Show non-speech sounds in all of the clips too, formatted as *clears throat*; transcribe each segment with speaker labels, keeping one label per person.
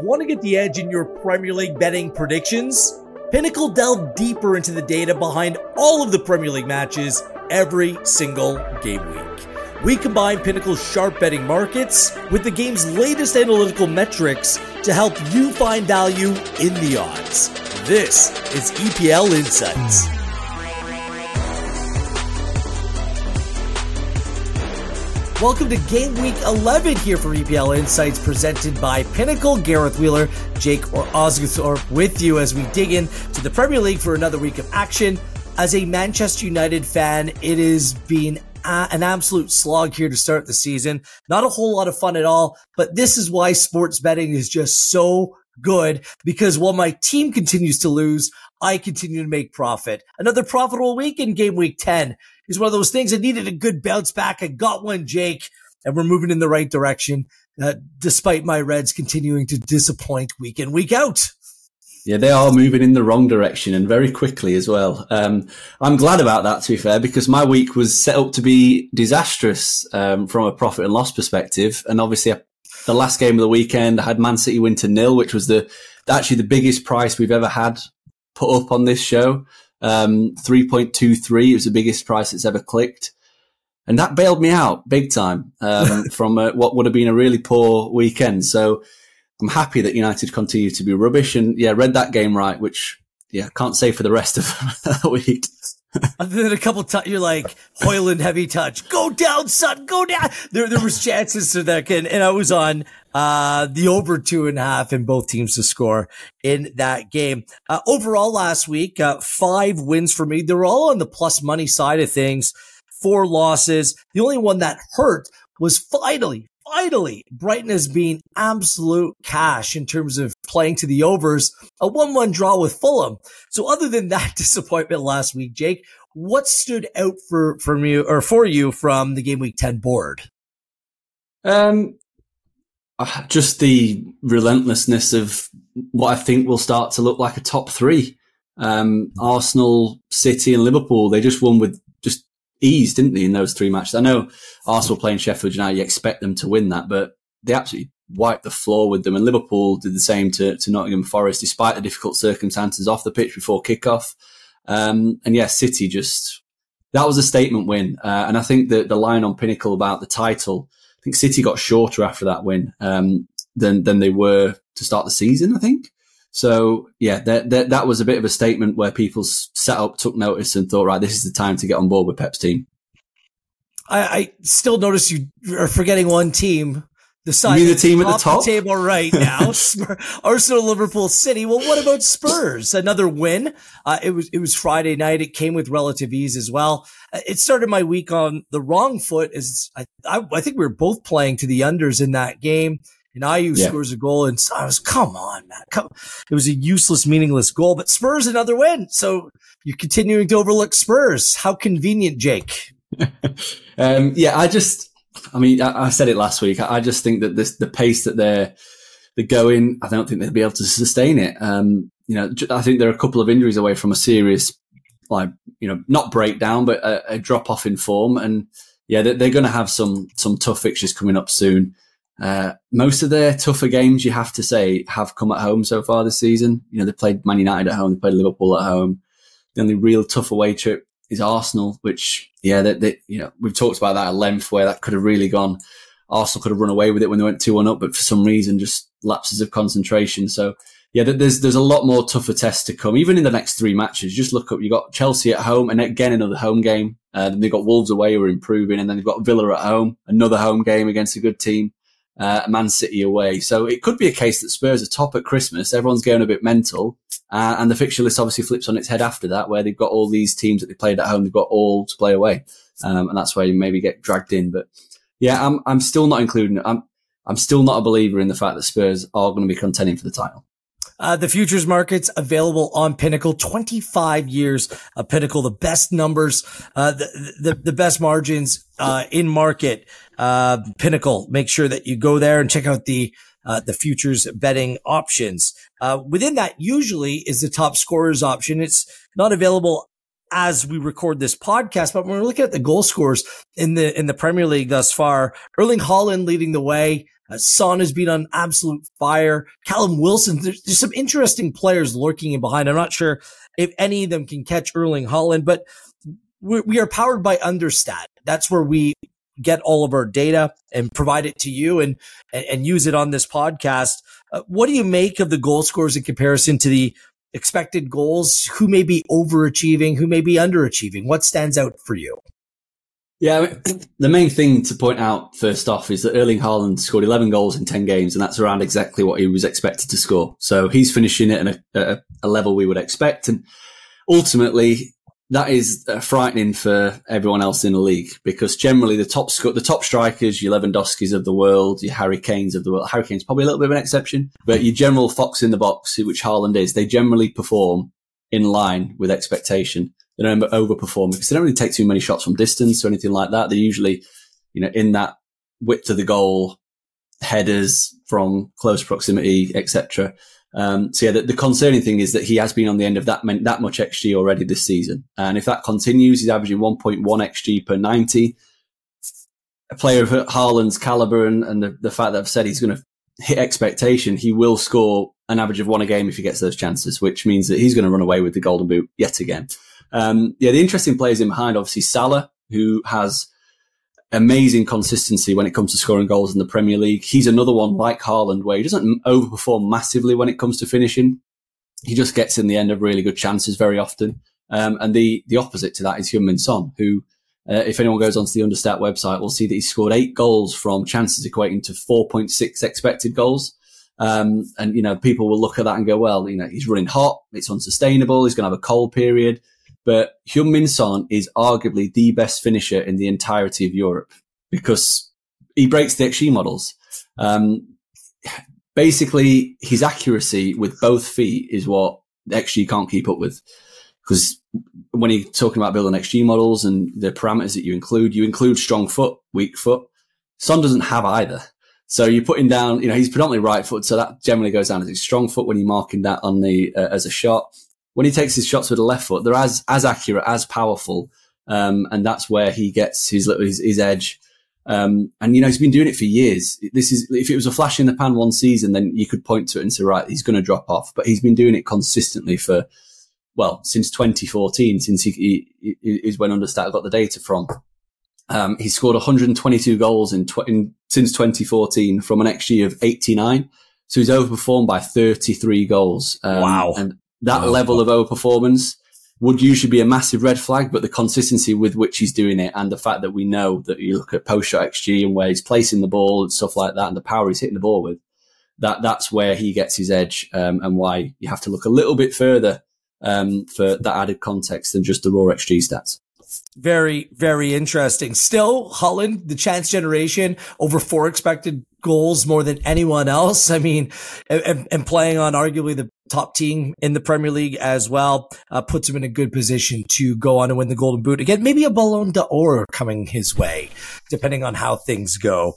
Speaker 1: Want to get the edge in your Premier League betting predictions? Pinnacle delved deeper into the data behind all of the Premier League matches every single game week. We combine Pinnacle's sharp betting markets with the game's latest analytical metrics to help you find value in the odds. This is EPL Insights. Welcome to Game Week 11 here for EPL Insights presented by Pinnacle. Gareth Wheeler, Jake or Osgathorpe with you as we dig into the Premier League for another week of action. As a Manchester United fan, it has been a- an absolute slog here to start the season. Not a whole lot of fun at all, but this is why sports betting is just so good because while my team continues to lose, I continue to make profit. Another profitable week in game week 10 is one of those things that needed a good bounce back. I got one, Jake, and we're moving in the right direction, uh, despite my Reds continuing to disappoint week in, week out.
Speaker 2: Yeah, they are moving in the wrong direction and very quickly as well. Um, I'm glad about that, to be fair, because my week was set up to be disastrous um, from a profit and loss perspective. And obviously, the last game of the weekend, I had Man City win to nil, which was the actually the biggest price we've ever had put up on this show. Um, 3.23 was the biggest price it's ever clicked. And that bailed me out big time um, *laughs* from a, what would have been a really poor weekend. So I'm happy that United continue to be rubbish. And yeah, read that game right, which yeah, can't say for the rest of *laughs* the week. *laughs*
Speaker 1: Other than a couple times, you're like Højlund heavy touch, go down, son, go down. There, there was chances to that, and, and I was on uh, the over two and a half in both teams to score in that game. Uh, overall, last week, uh, five wins for me. They were all on the plus money side of things. Four losses. The only one that hurt was finally, finally, Brighton has been absolute cash in terms of playing to the overs, a 1-1 draw with Fulham. So other than that *laughs* disappointment last week, Jake, what stood out for, from you or for you from the game week 10 board?
Speaker 2: Um, uh, just the relentlessness of what I think will start to look like a top three. Um, Arsenal, City and Liverpool, they just won with ease, didn't they, in those three matches? I know Arsenal playing Sheffield United, you expect them to win that, but they absolutely wiped the floor with them. And Liverpool did the same to, to Nottingham Forest, despite the difficult circumstances off the pitch before kickoff. Um, and yeah, City just, that was a statement win. Uh, and I think that the line on Pinnacle about the title, I think City got shorter after that win um, than than they were to start the season. I think so. Yeah, that, that that was a bit of a statement where people set up, took notice, and thought, right, this is the time to get on board with Pep's team.
Speaker 1: I, I still notice you are forgetting one team the side
Speaker 2: the team at the top
Speaker 1: the table right *laughs* now. Arsenal, Liverpool, City. Well, what about Spurs? Another win. Uh, it was it was Friday night. It came with relative ease as well. Uh, it started my week on the wrong foot. As I, I, I think we were both playing to the unders in that game. And Ayew yeah. scores a goal, and I was, come on, man. Come. It was a useless, meaningless goal, but Spurs another win. So you're continuing to overlook Spurs. How convenient, Jake. *laughs*
Speaker 2: um, yeah, I just I mean, I, I said it last week. I, I, just think that this, the pace that they're, they're going, I don't think they'll be able to sustain it. Um, you know, I think they're a couple of injuries away from a serious, like, you know, not breakdown, but a, a drop off in form. And yeah, they're, they're going to have some, some tough fixtures coming up soon. Uh, most of their tougher games, you have to say, have come at home so far this season. You know, they played Man United at home, they played Liverpool at home. The only real tough away trip is Arsenal, which yeah, that they, you know we've talked about that at length, where that could have really gone. Arsenal could have run away with it when they went two one up, but for some reason, just lapses of concentration. So yeah, there's there's a lot more tougher tests to come, even in the next three matches. Just look up, you got Chelsea at home, and again another home game. Uh, then they've got Wolves away, who are improving, and then they've got Villa at home, another home game against a good team uh, Man City away. So it could be a case that Spurs are top at Christmas. Everyone's going a bit mental. Uh, and the fixture list obviously flips on its head after that, where they've got all these teams that they played at home. They've got all to play away. Um, and that's where you maybe get dragged in. But yeah, I'm, I'm still not including, I'm, I'm still not a believer in the fact that Spurs are going to be contending for the title.
Speaker 1: Uh, the futures markets available on Pinnacle, 25 years of Pinnacle, the best numbers, uh, the, the, the, best margins, uh, in market, uh, Pinnacle. Make sure that you go there and check out the, uh, the futures betting options. Uh, within that usually is the top scorers option. It's not available as we record this podcast, but when we're looking at the goal scores in the, in the Premier League thus far, Erling Haaland leading the way. Uh, Son has been on absolute fire. Callum Wilson, there's, there's some interesting players lurking in behind. I'm not sure if any of them can catch Erling Haaland, but we, we are powered by Understat. That's where we get all of our data and provide it to you and, and, use it on this podcast. Uh, what do you make of the goal scores in comparison to the expected goals? Who may be overachieving? Who may be underachieving? What stands out for you?
Speaker 2: Yeah, *clears throat* the main thing to point out first off is that Erling Haaland scored 11 goals in 10 games, and that's around exactly what he was expected to score. So he's finishing it at a, a level we would expect. And ultimately, that is uh, frightening for everyone else in the league because generally the top sc- the top strikers, your Lewandowski's of the world, your Harry Kane's of the world. Harry Kane's probably a little bit of an exception, but your general fox in the box, which Haaland is, they generally perform in line with expectation. They don't overperform because they don't really take too many shots from distance or anything like that. They're usually, you know, in that width of the goal, headers from close proximity, etc. Um, so yeah, the, the, concerning thing is that he has been on the end of that that much xG already this season, and if that continues, he's averaging 1.1 xG per 90. A player of Haaland's caliber and, and the, the fact that I've said he's going to hit expectation, he will score an average of one a game if he gets those chances, which means that he's going to run away with the golden boot yet again. Um, yeah, the interesting players in behind, obviously Salah, who has amazing consistency when it comes to scoring goals in the Premier League. He's another one like Haaland where he doesn't overperform massively when it comes to finishing. He just gets in the end of really good chances very often. Um, and the, the opposite to that is Heung-min Son, who, uh, if anyone goes onto the Understat website, will see that he scored eight goals from chances equating to 4.6 expected goals. Um, and, you know, people will look at that and go, well, you know, he's running hot. It's unsustainable. He's going to have a cold period. But Heung-min Son is arguably the best finisher in the entirety of Europe because he breaks the XG models. Um, basically, his accuracy with both feet is what XG can't keep up with. Because when you're talking about building XG models and the parameters that you include, you include strong foot, weak foot. Son doesn't have either. So you're putting down, you know, he's predominantly right foot, so that generally goes down as a strong foot when you're marking that on the uh, as a shot when he takes his shots with the left foot, they're as as accurate, as powerful, um, and that's where he gets his his, his edge. Um, and you know he's been doing it for years. This is if it was a flash in the pan one season, then you could point to it and say, right, he's going to drop off. But he's been doing it consistently for well since 2014, since he, he, he is when Understat got the data from. Um, he scored 122 goals in, tw- in, since 2014 from an xG of 89. So he's overperformed by 33 goals.
Speaker 1: Um, wow!
Speaker 2: And that level of overperformance would usually be a massive red flag, but the consistency with which he's doing it and the fact that we know that you look at post shot XG and where he's placing the ball and stuff like that and the power he's hitting the ball with, that that's where he gets his edge um, and why you have to look a little bit further um, for that added context than just the raw XG stats.
Speaker 1: Very, very interesting. Still, Haaland, the chance generation over four expected goals more than anyone else. I mean, and, and playing on arguably the top team in the Premier League as well, uh, puts him in a good position to go on and win the Golden Boot again. Maybe a Ballon d'Or coming his way, depending on how things go.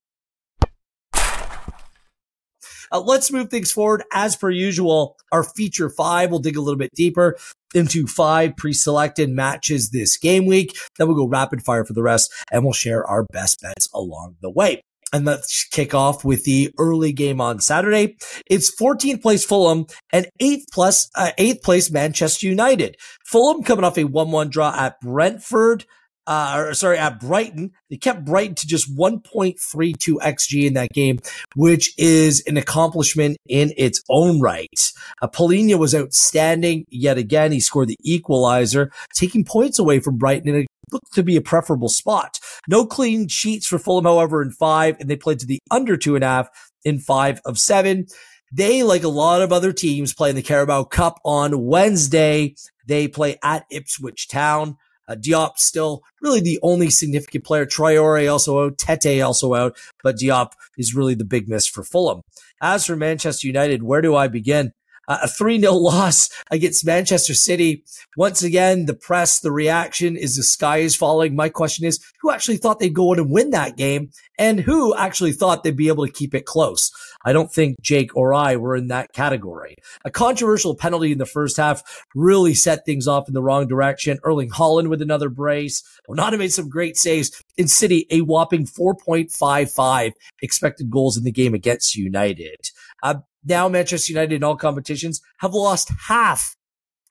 Speaker 1: Uh, let's move things forward. As per usual, our feature five, we'll dig a little bit deeper into five pre-selected matches this game week. Then we'll go rapid fire for the rest and we'll share our best bets along the way. And let's kick off with the early game on Saturday. It's 14th place Fulham and 8th plus, uh, 8th place Manchester United. Fulham coming off a 1-1 draw at Brentford. Uh, or sorry, at Brighton. They kept Brighton to just 1.32 XG in that game, which is an accomplishment in its own right. Uh, Palhinha was outstanding yet again. He scored the equalizer, taking points away from Brighton in a looked to be a preferable spot. No clean sheets for Fulham, however, in five, and they played to the under two and a half in five of seven. They, like a lot of other teams, play in the Carabao Cup on Wednesday. They play at Ipswich Town. Uh, Diop still really the only significant player. Traore also out, Tete also out, but Diop is really the big miss for Fulham. As for Manchester United, where do I begin? Uh, a 3 0 *laughs* loss against Manchester City. Once again, the press, the reaction is the sky is falling. My question is who actually thought they'd go in and win that game and who actually thought they'd be able to keep it close? I don't think Jake or I were in that category. A controversial penalty in the first half really set things off in the wrong direction. Erling Haaland with another brace. Onana made some great saves, in City a whopping 4.55 expected goals in the game against United. Uh, now Manchester United in all competitions have lost half,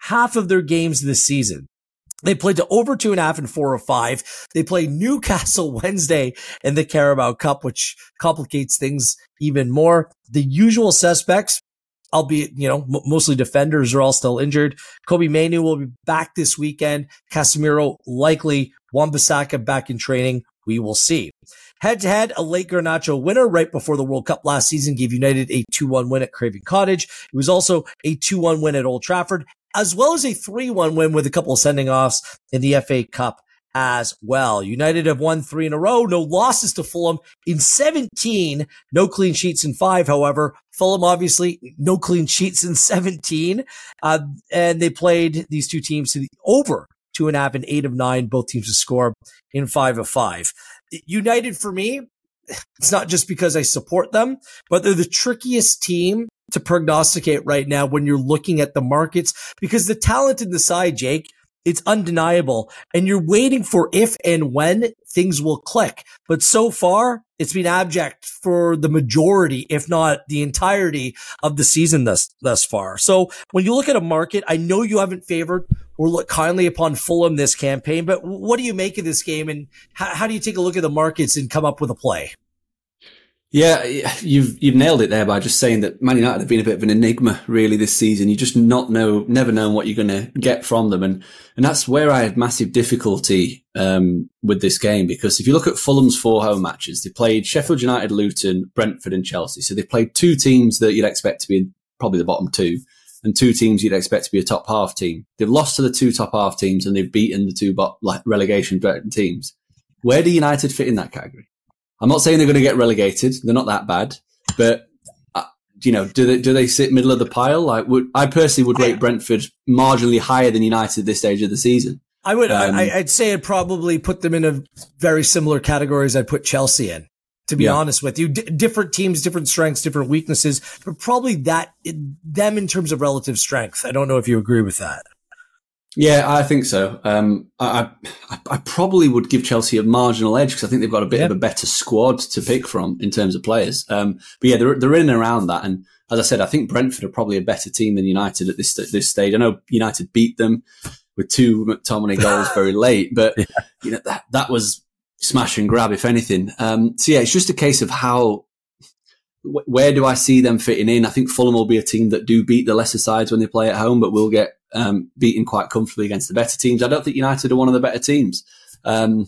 Speaker 1: half of their games this season. They played to over two and a half and four or five. They play Newcastle *laughs* Wednesday in the Carabao Cup, which complicates things even more. The usual suspects, albeit, you know, m- mostly defenders are all still injured. Kobbie Mainoo will be back this weekend. Casemiro likely. Wan-Bissaka back in training. We will see. Head to head, a late Garnacho winner right before the World Cup last season gave United a 2-1 win at Craven Cottage. It was also a 2-1 win at Old Trafford as well as a 3-1 win with a couple of sending offs in the FA Cup as well. United have won three in a row. No losses to Fulham in 17. No clean sheets in five. However, Fulham obviously no clean sheets in 17. Uh, and they played these two teams to the over two and a half and eight of nine. Both teams to score in five of five. United for me, it's not just because I support them, but they're the trickiest team to prognosticate right now when you're looking at the markets because the talent in the side, Jake, it's undeniable. And you're waiting for if and when things will click. But so far, it's been abject for the majority, if not the entirety of the season thus, thus far. So when you look at a market, I know you haven't favored or look kindly upon Fulham this campaign, but what do you make of this game and how, how do you take a look at the markets and come up with a play?
Speaker 2: Yeah, you've you've nailed it there by just saying that Man United have been a bit of an enigma really this season. You just not know, never know what you're going to get from them, and and that's where I had massive difficulty um, with this game because if you look at Fulham's four home matches, they played Sheffield United, Luton, Brentford, and Chelsea. So they played two teams that you'd expect to be probably the bottom two, and two teams you'd expect to be a top half team. They've lost to the two top half teams, and they've beaten the two bot- like relegation teams. Where do United fit in that category? I'm not saying they're going to get relegated. They're not that bad, but uh, you know, do they do they sit middle of the pile? Like, would I personally would rate Brentford marginally higher than United at this stage of the season?
Speaker 1: I would. Um, I, would say I'd probably put them in a very similar categories. I'd put Chelsea in. To be yeah. honest with you, D- different teams, different strengths, different weaknesses, but probably that them in terms of relative strength. I don't know if you agree with that.
Speaker 2: Yeah, I think so. Um, I, I, I, probably would give Chelsea a marginal edge because I think they've got a bit yeah. of a better squad to pick from in terms of players. Um, but yeah, they're, they're in and around that. And as I said, I think Brentford are probably a better team than United at this this stage. I know United beat them with two McTominay goals *laughs* very late, but yeah. you know that that was smash and grab, if anything. Um, so yeah, it's just a case of how where do I see them fitting in? I think Fulham will be a team that do beat the lesser sides when they play at home, but will get um, beaten quite comfortably against the better teams. I don't think United are one of the better teams. Um,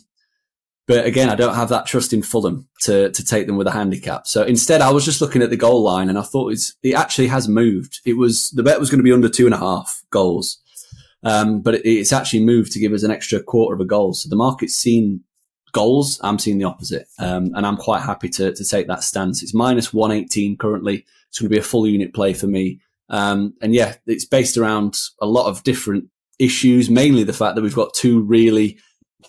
Speaker 2: but again, I don't have that trust in Fulham to, to take them with a handicap. So instead, I was just looking at the goal line and I thought it's, it actually has moved. It was, the bet was going to be under two and a half goals. Um, but it, it's actually moved to give us an extra quarter of a goal. So the market's seen goals. I'm seeing the opposite. Um, and I'm quite happy to, to take that stance. It's minus 118 currently. It's going to be a full unit play for me. Um, and yeah, it's based around a lot of different issues, mainly the fact that we've got two really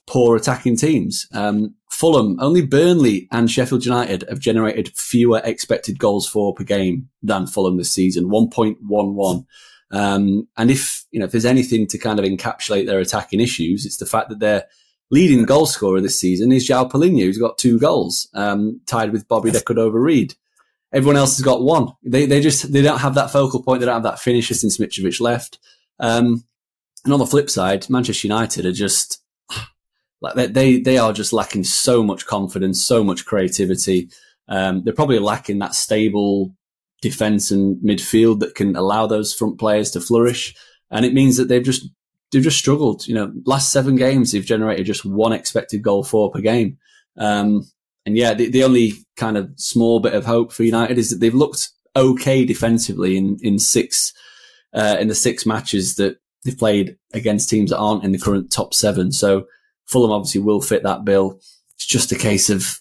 Speaker 2: poor attacking teams. Um, Fulham, only Burnley and Sheffield United have generated fewer expected goals for per game than Fulham this season, 1.11. Um, and if, you know, if there's anything to kind of encapsulate their attacking issues, it's the fact that their leading goal scorer this season is João Palhinha, who's got two goals, um, tied with Bobby De Cordova-Reid. Everyone else has got one. They they just they don't have that focal point. They don't have that finisher since Mitrovic left. Um, and on the flip side, Manchester United are just *sighs* like they they, they are just lacking so much confidence, so much creativity. Um, they're probably lacking that stable defense and midfield that can allow those front players to flourish. And it means that they've just they've just struggled. You know, last seven games they've generated just one expected goal for per game. Um, and yeah, the, the only kind of small bit of hope for United is that they've looked okay defensively in, in six, uh, in the six matches that they've played against teams that aren't in the current top seven. So Fulham obviously will fit that bill. It's just a case of,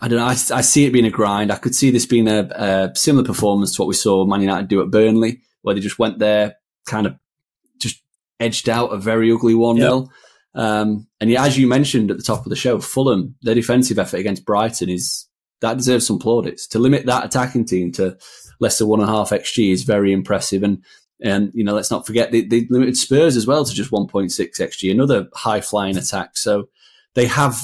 Speaker 2: I don't know. I, I see it being a grind. I could see this being a, a similar performance to what we saw Man United do at Burnley, where they just went there, kind of edged out a very ugly 1 0. Yep. Um, and yeah, as you mentioned at the top of the show, Fulham, their defensive effort against Brighton is that deserves some plaudits. To limit that attacking team to less than one and a half xG is very impressive. And and you know, let's not forget they, they limited Spurs as well to just 1.6 xG, another high flying attack. So they have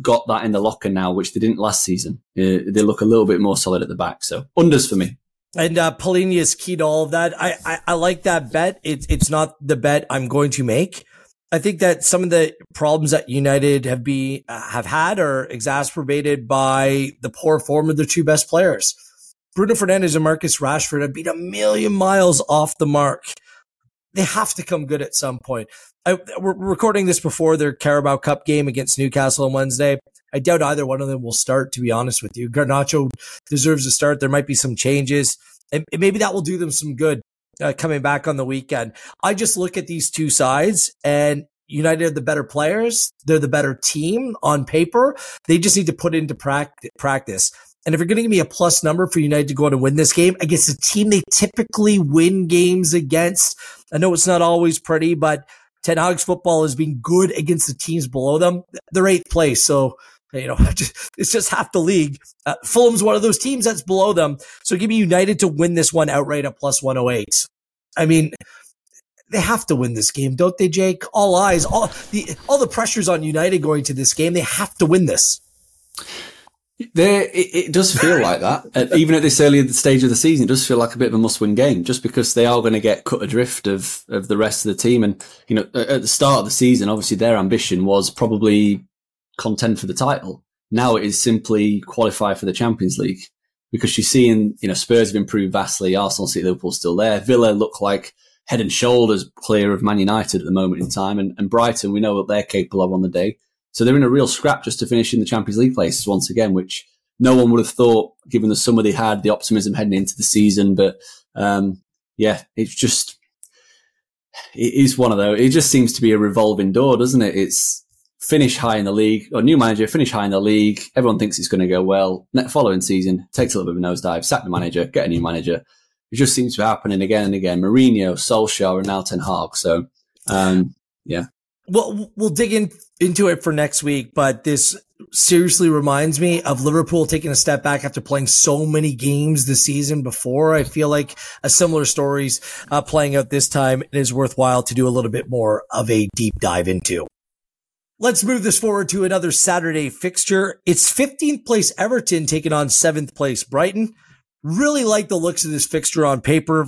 Speaker 2: got that in the locker now, which they didn't last season. Uh, they look a little bit more solid at the back. So unders for me.
Speaker 1: And uh, Palhinha is key to all of that. I, I, I like that bet. It's it's not the bet I'm going to make. I think that some of the problems that United have be uh, have had are exacerbated by the poor form of their two best players. Bruno Fernandes and Marcus Rashford have been a million miles off the mark. They have to come good at some point. I, we're recording this before their Carabao Cup game against Newcastle on Wednesday. I doubt either one of them will start, to be honest with you. Garnacho deserves a start. There might be some changes, and maybe that will do them some good uh, coming back on the weekend. I just look at these two sides and United are the better players. They're the better team on paper. They just need to put it into practice. And if you're going to give me a plus number for United to go out and win this game against a team they typically win games against, I know it's not always pretty, but Ten Hag's football has been good against the teams below them. They're eighth place. So, you know, *laughs* it's just half the league. Uh, Fulham's one of those teams that's below them. So give me United to win this one outright at plus 108. I mean, they have to win this game, don't they, Jake? All eyes, all the all the pressures on United going to this game. They have to win this.
Speaker 2: There, it, it, does feel like that. *laughs* Even at this early stage of the season, it does feel like a bit of a must-win game, just because they are going to get cut adrift of of the rest of the team. And you know, at the start of the season, obviously their ambition was probably contend for the title. Now it is simply qualify for the Champions League because you're seeing, you know, Spurs have improved vastly. Arsenal, City, Liverpool still there. Villa look like head and shoulders clear of Man United at the moment in time, and, and Brighton, we know what they're capable of on the day. So they're in a real scrap just to finish in the Champions League places once again, which no one would have thought, given the summer they had, the optimism heading into the season. But um, yeah, it's just it is one of those. It just seems to be a revolving door, doesn't it? It's finish high in the league, or new manager finish high in the league. Everyone thinks it's going to go well. Following season takes a little bit of a nosedive. Sack the manager, get a new manager. It just seems to be happening again and again. Mourinho, Solskjaer, and now Ten Hag. So um, yeah.
Speaker 1: Well, we'll dig in into it for next week, but this seriously reminds me of Liverpool taking a step back after playing so many games the season before. I feel like a similar story's uh, playing out this time. It is worthwhile to do a little bit more of a deep dive into. Let's move this forward to another Saturday fixture. It's 15th place Everton taking on 7th place Brighton. Really like the looks of this fixture on paper.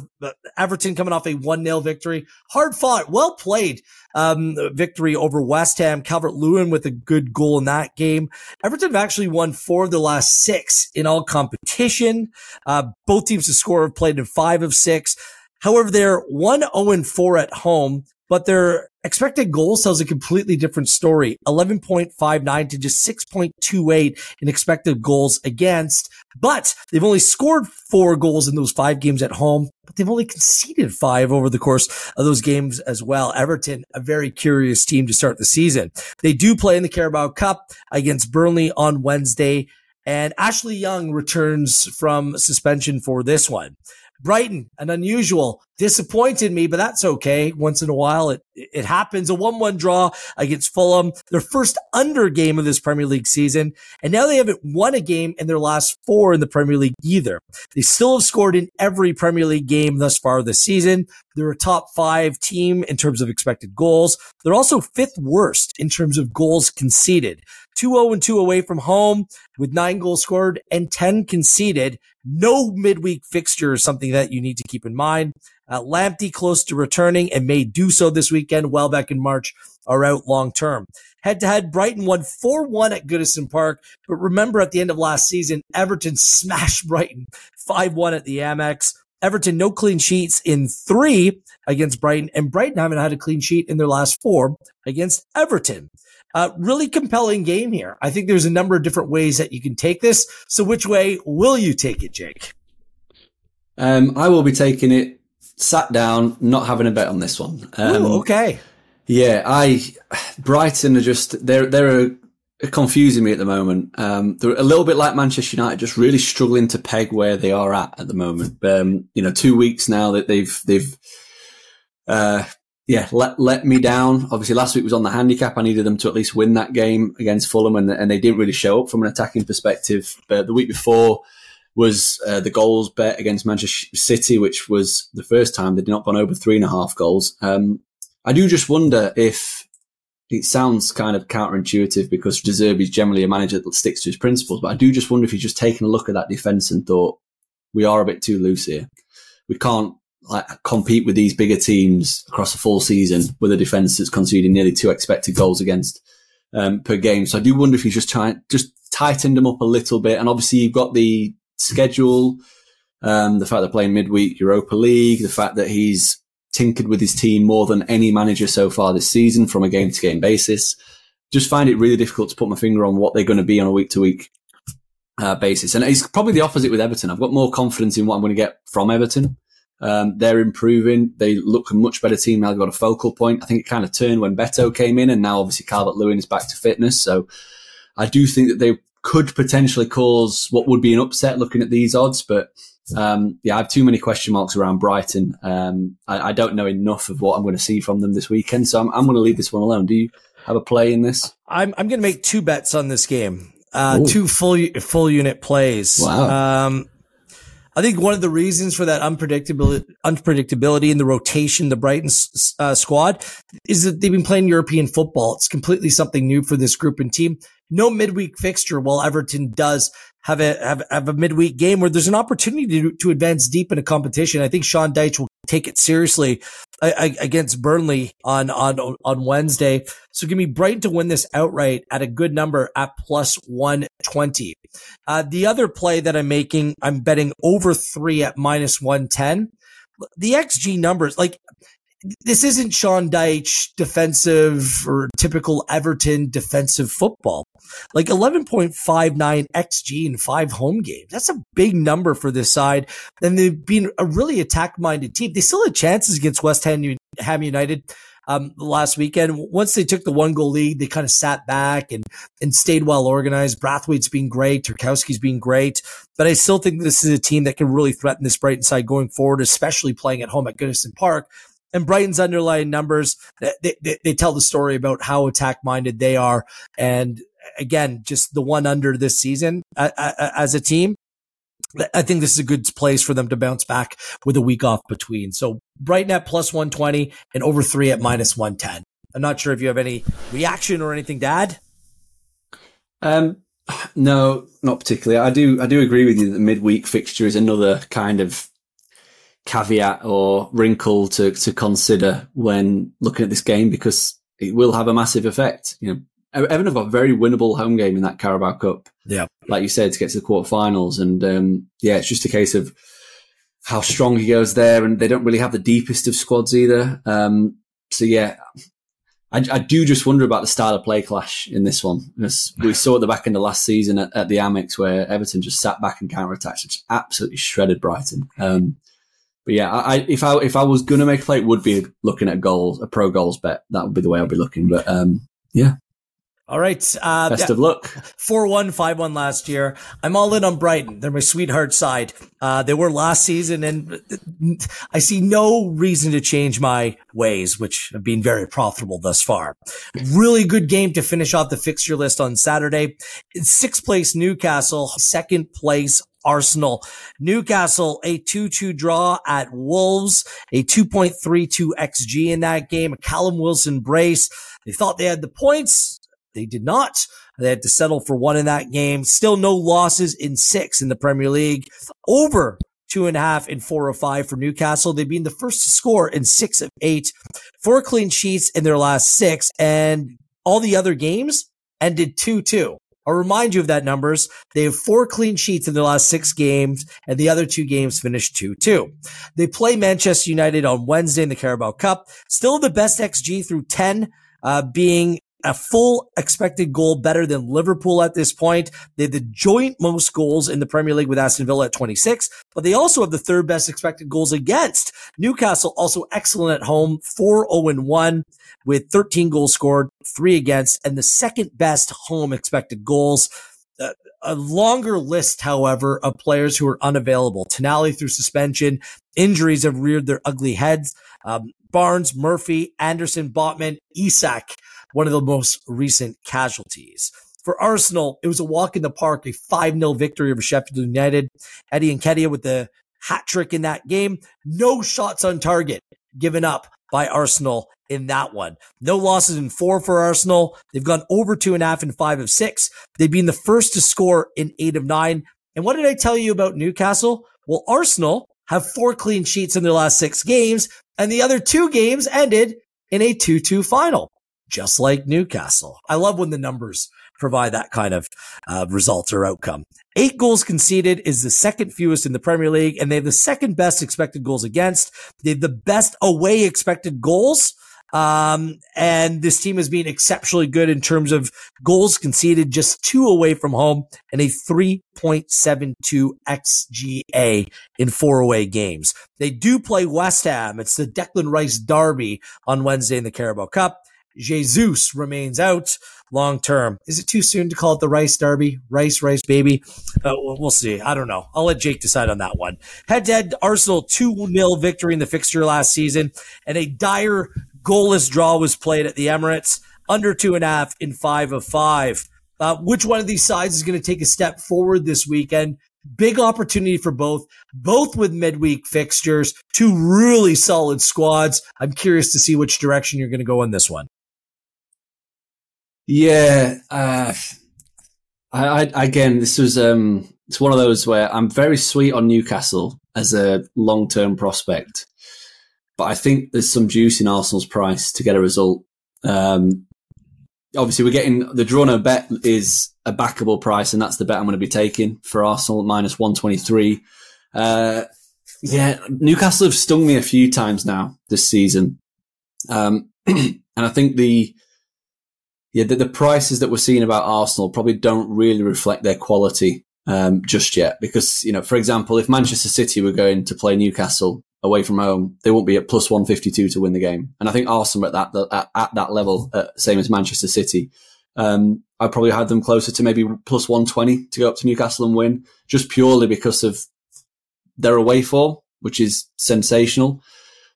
Speaker 1: Everton coming off a 1-0 victory. Hard fought, well played um, victory over West Ham. Calvert Lewin with a good goal in that game. Everton have actually won four of the last six in all competition. Uh, both teams to score have played in five of six. However, they're 1 0 4 at home but their expected goals tells a completely different story. 11.59 to just 6.28 in expected goals against, but they've only scored four goals in those five games at home, but they've only conceded five over the course of those games as well. Everton, a very curious team to start the season. They do play in the Carabao Cup against Burnley on Wednesday. And Ashley Young returns from suspension for this one. Brighton, an unusual, disappointed me, but that's okay. Once in a while, it, it happens. A 1-1 draw against Fulham, their first under game of this Premier League season. And now they haven't won a game in their last four in the Premier League either. They still have scored in every Premier League game thus far this season. They're a top five team in terms of expected goals. They're also fifth worst in terms of goals conceded. 2-0 and 2 away from home with nine goals scored and 10 conceded. No midweek fixture is something that you need to keep in mind. Uh, Lamptey close to returning and may do so this weekend. Welbeck in March are out long term. Head to head, Brighton won 4-1 at Goodison Park. But remember at the end of last season, Everton smashed Brighton 5-1 at the Amex. Everton, no clean sheets in three against Brighton, and Brighton haven't had a clean sheet in their last four against Everton. Uh, really compelling game here. I think there's a number of different ways that you can take this. So which way will you take it, Jake?
Speaker 2: Um, I will be taking it sat down, not having a bet on this one. Um,
Speaker 1: Ooh, okay.
Speaker 2: Yeah, I Brighton are just they're they're confusing me at the moment. Um, they're a little bit like Manchester United, just really struggling to peg where they are at at the moment. Um, you know, two weeks now that they've they've uh, yeah, let let me down. Obviously, last week was on the handicap. I needed them to at least win that game against Fulham, and, and they didn't really show up from an attacking perspective. But the week before was uh, the goals bet against Manchester City, which was the first time they'd not gone over three and a half goals. Um, I do just wonder if it sounds kind of counterintuitive because De Zerbi is generally a manager that sticks to his principles. But I do just wonder if he's just taken a look at that defence and thought, we are a bit too loose here. We can't like compete with these bigger teams across a full season with a defence that's conceding nearly two expected goals against um, per game. So I do wonder if he's just trying, just tightened them up a little bit. And obviously you've got the schedule, um, the fact they're playing midweek Europa League, the fact that he's tinkered with his team more than any manager so far this season from a game to game basis. Just find it really difficult to put my finger on what they're going to be on a week to week basis. And it's probably the opposite with Everton. I've got more confidence in what I'm going to get from Everton. Um, they're improving. They look a much better team now. They've got a focal point. I think it kind of turned when Beto came in, and now obviously Calvert Lewin is back to fitness. So I do think that they could potentially cause what would be an upset looking at these odds, but um, yeah, I have too many question marks around Brighton. Um, I, I, don't know enough of what I'm going to see from them this weekend, so I'm, I'm, going to leave this one alone. Do you have a play in this?
Speaker 1: I'm, I'm going to make two bets on this game, uh, two full full unit plays.
Speaker 2: Wow. Um,
Speaker 1: I think one of the reasons for that unpredictability, unpredictability in the rotation, the Brighton uh, squad, is that they've been playing European football. It's completely something new for this group and team. No midweek fixture, while Everton does have a have, have a midweek game where there's an opportunity to, to advance deep in a competition. I think Sean Dyche will take it seriously against Burnley on on on Wednesday. So give me Brighton to win this outright at a good number at plus one twenty. Uh, the other play that I'm making, I'm betting over three at minus one ten. The XG numbers, like this isn't Sean Dyche defensive or typical Everton defensive football. Like 11.59 XG in five home games. That's a big number for this side. And they've been a really attack minded team. They still had chances against West Ham United. Um, last weekend, once they took the one goal lead, they kind of sat back and, and stayed well organized. Branthwaite's been great. Tarkowski's been great, but I still think this is a team that can really threaten this Brighton side going forward, especially playing at home at Goodison Park and Brighton's underlying numbers, they, they, they tell the story about how attack minded they are. And again, just the one under this season as a team. I think this is a good place for them to bounce back with a week off between. So Brighton at plus 120 and over three at minus 110. I'm not sure if you have any reaction or anything to add.
Speaker 2: Um, no, not particularly. I do, I do agree with you that the midweek fixture is another kind of caveat or wrinkle to, to consider when looking at this game because it will have a massive effect. You know, Everton have got a very winnable home game in that Carabao Cup.
Speaker 1: Yeah.
Speaker 2: Like you said, to get to the quarterfinals. And, um, yeah, it's just a case of how strong he goes there. And they don't really have the deepest of squads either. Um, so yeah, I, I, do just wonder about the style of play clash in this one. Because we saw at the back end of last season at, at the Amex where Everton just sat back and counter attacked, just absolutely shredded Brighton. Um, but yeah, I, if I if I was gonna make a play, it would be looking at goals, a pro goals bet. That would be the way I'd be looking. But um, yeah.
Speaker 1: All right. Uh,
Speaker 2: Best yeah, of luck.
Speaker 1: 4-1, 5-1 last year. I'm all in on Brighton. They're my sweetheart side. Uh, they were last season and I see no reason to change my ways, which have been very profitable thus far. Really good game to finish off the fixture list on Saturday. Sixth place Newcastle, second place Arsenal. Newcastle, a 2-2 draw at Wolves, a 2.32 XG in that game, a Callum Wilson brace. They thought they had the points. They did not. They had to settle for one in that game. Still no losses in six in the Premier League. Over two and a half in four or five for Newcastle. They've been the first to score in six of eight, four clean sheets in their last six, and all the other games ended 2-2. I'll remind you of that numbers. They have four clean sheets in their last six games, and the other two games finished 2-2. They play Manchester United on Wednesday in the Carabao Cup. Still the best XG through 10, uh, being a full expected goal better than Liverpool at this point. They have the joint most goals in the Premier League with Aston Villa at 26, but they also have the third best expected goals against. Newcastle also excellent at home, 4-0-1 with 13 goals scored, three against, and the second best home expected goals. Uh, a longer list, however, of players who are unavailable. Tonali through suspension, injuries have reared their ugly heads. Um, Barnes, Murphy, Anderson, Botman, Isak, one of the most recent casualties. For Arsenal, it was a walk in the park, a 5-0 victory over Sheffield United. Eddie Nketiah with the hat trick in that game. No shots on target given up by Arsenal in that one. No losses in four for Arsenal. They've gone over two and a half in five of six. They've been the first to score in eight of nine. And what did I tell you about Newcastle? Well, Arsenal have four clean sheets in their last six games, and the other two games ended in a 2-2 final, just like Newcastle. I love when the numbers provide that kind of uh, result or outcome. Eight goals conceded is the second fewest in the Premier League, and they have the second best expected goals against. They have the best away expected goals. Um, and this team has been exceptionally good in terms of goals conceded, just two away from home and a 3.72 XGA in four away games. They do play West Ham. It's the Declan Rice Derby on Wednesday in the Carabao Cup. Jesus remains out long term. Is it too soon to call it the Rice Derby? Rice, Rice, baby. Uh, we'll see. I don't know. I'll let Jake decide on that one. Head to head, Arsenal 2 0 victory in the fixture last season, and a dire goalless draw was played at the Emirates, under two and a half in five of five. Uh, which one of these sides is going to take a step forward this weekend? Big opportunity for both, both with midweek fixtures, two really solid squads. I'm curious to see which direction you're going to go in this one.
Speaker 2: Yeah, uh, I, I, again, this was um, it's one of those where I'm very sweet on Newcastle as a long term prospect, but I think there's some juice in Arsenal's price to get a result. Um, obviously, we're getting the draw no bet is a backable price, and that's the bet I'm going to be taking for Arsenal minus 123. Uh, yeah, Newcastle have stung me a few times now this season, um, *clears throat* and I think the yeah, the, the, prices that we're seeing about Arsenal probably don't really reflect their quality um, just yet. Because, you know, for example, if Manchester City were going to play Newcastle away from home, they won't be at plus 152 to win the game. And I think Arsenal at that, at, at that level, uh, same as Manchester City. Um, I probably had them closer to maybe plus 120 to go up to Newcastle and win, just purely because of their away form, which is sensational.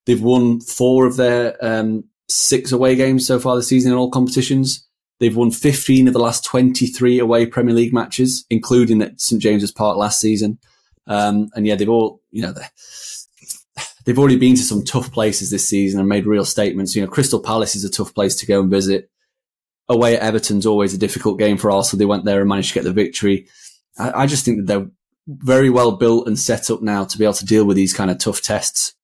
Speaker 2: They've won four of their um, six away games so far this season in all competitions. They've won 15 of the last 23 away Premier League matches, including at St James's Park last season. Um, and yeah, they've all, you know, they've already been to some tough places this season and made real statements. You know, Crystal Palace is a tough place to go and visit. Away at Everton's always a difficult game for Arsenal. They went there and managed to get the victory. I, I just think that they're very well built and set up now to be able to deal with these kind of tough tests.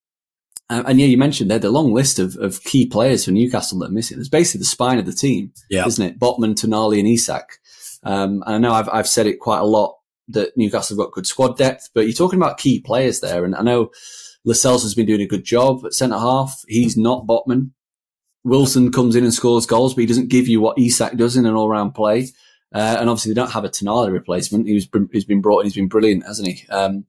Speaker 2: Um, and yeah, you mentioned there the long list of, of key players for Newcastle that are missing. It's basically the spine of the team, yeah. isn't it? Botman, Tonali, and Isak. Um, and I know I've, I've said it quite a lot that Newcastle have got good squad depth, but you're talking about key players there. And I know Lascelles has been doing a good job at centre half. He's not Botman. Wilson comes in and scores goals, but he doesn't give you what Isak does in an all round play. Uh, and obviously they don't have a Tonali replacement. He was, he's been brought in. He's been brilliant, hasn't he? Um,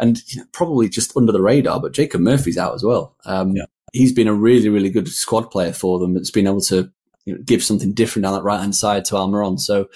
Speaker 2: and you know, probably just under the radar. But Jacob Murphy's out as well. Um, yeah. He's been a really, really good squad player for them. It's been able to you know, give something different down that right hand side to Almiron. So,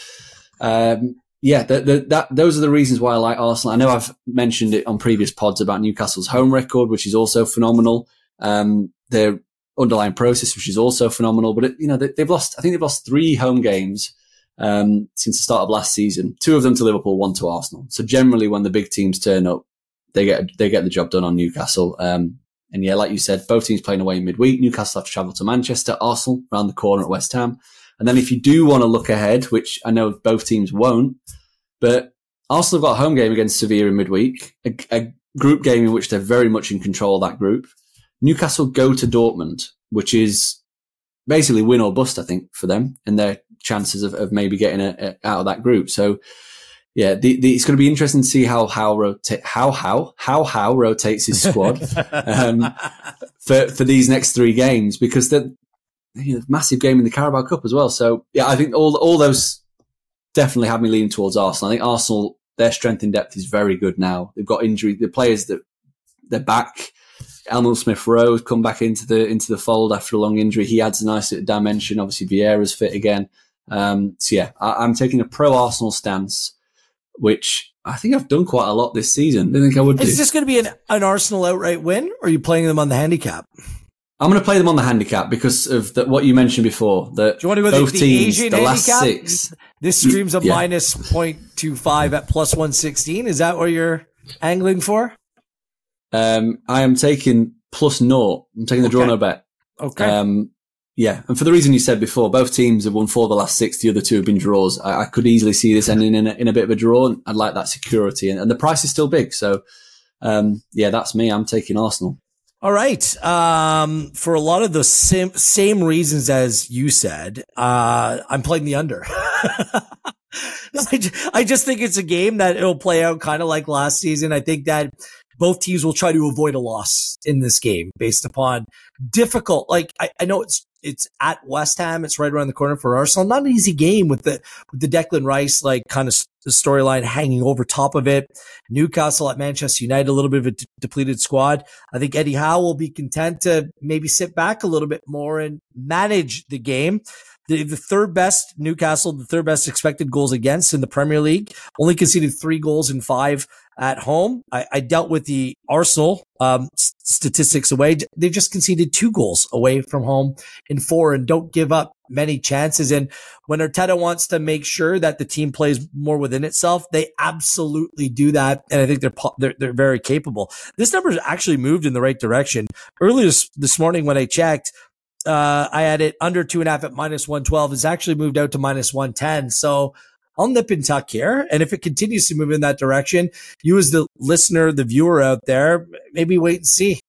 Speaker 2: um, yeah, the, the, that those are the reasons why I like Arsenal. I know I've mentioned it on previous pods about Newcastle's home record, which is also phenomenal. Um, their underlying process, which is also phenomenal. But it, you know, they, have lost. I think they've lost three home games um, since the start of last season. Two of them to Liverpool, one to Arsenal. So generally, when the big teams turn up, they get they get the job done on Newcastle. Um, and yeah, like you said, both teams playing away midweek. Newcastle have to travel to Manchester, Arsenal around the corner at West Ham. And then if you do want to look ahead, which I know both teams won't, but Arsenal have got a home game against Sevilla in midweek, a, a group game in which they're very much in control of that group. Newcastle go to Dortmund, which is basically win or bust, I think, for them and their chances of, of maybe getting a, a, out of that group. So yeah, the, the, it's going to be interesting to see how how rotate how how how how rotates his squad *laughs* um, for for these next three games because the you know, massive game in the Carabao Cup as well. So yeah, I think all all those definitely have me leaning towards Arsenal. I think Arsenal their strength in depth is very good now. They've got injury. The players that they're back. Emile Smith Rowe come back into the into the fold after a long injury. He adds a nice dimension. Obviously, Vieira's fit again. Um, so yeah, I, I'm taking a pro Arsenal stance which I think I've done quite a lot this season. I think I would.
Speaker 1: Is do. this going to be an, an Arsenal outright win, or are you playing them on the handicap?
Speaker 2: I'm going to play them on the handicap because of the, what you mentioned before. That
Speaker 1: Do you want to go both the, the teams, Asian the last handicap? six. This stream's a yeah. minus 0.25 at plus 116. Is that what you're angling for?
Speaker 2: Um, I am taking plus naught. I'm taking the
Speaker 1: Okay.
Speaker 2: draw no bet.
Speaker 1: Okay.
Speaker 2: Um, yeah, and for the reason you said before, both teams have won four of the last six. The other two have been draws. I, I could easily see this ending in a, in a bit of a draw. And I'd like that security, and, and the price is still big. So, um, yeah, that's me. I'm taking Arsenal.
Speaker 1: All right. Um, for a lot of the same same reasons as you said, uh, I'm playing the under. *laughs* I, ju- I just think it's a game that it'll play out kind of like last season. I think that both teams will try to avoid a loss in this game based upon difficult. Like I, I know it's it's at West Ham. It's right around the corner for Arsenal. Not an easy game with the with the Declan Rice like kind of storyline hanging over top of it. Newcastle at Manchester United, a little bit of a depleted squad. I think Eddie Howe will be content to maybe sit back a little bit more and manage the game. The, the third best Newcastle, the third best expected goals against in the Premier League, only conceded three goals in five at home. I, I dealt with the Arsenal um, statistics away. They've just conceded two goals away from home in four and don't give up many chances. And when Arteta wants to make sure that the team plays more within itself, they absolutely do that. And I think they're, they're, they're very capable. This number has actually moved in the right direction. Earlier this, this morning when I checked, uh, I had it under two and a half at minus 112. It's actually moved out to minus 110. So I'll nip and tuck here. And if it continues to move in that direction, you as the listener, the viewer out there, maybe wait and see.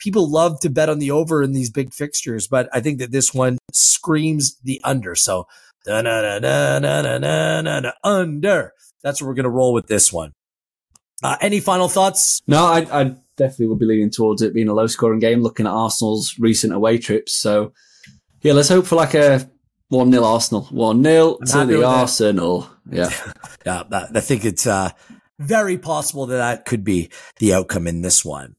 Speaker 1: People love to bet on the over in these big fixtures, but I think that this one screams the under. So da da da da da da da da under. That's what we're gonna roll with this one. Uh, any final thoughts?
Speaker 2: No, I, I definitely would be leaning towards it being a low scoring game, looking at Arsenal's recent away trips. So, yeah, let's hope for like a 1 0 Arsenal. 1 0 to the
Speaker 1: with that.
Speaker 2: Arsenal. Yeah. *laughs*
Speaker 1: Yeah, that, I think it's uh, very possible that that could be the outcome in this one.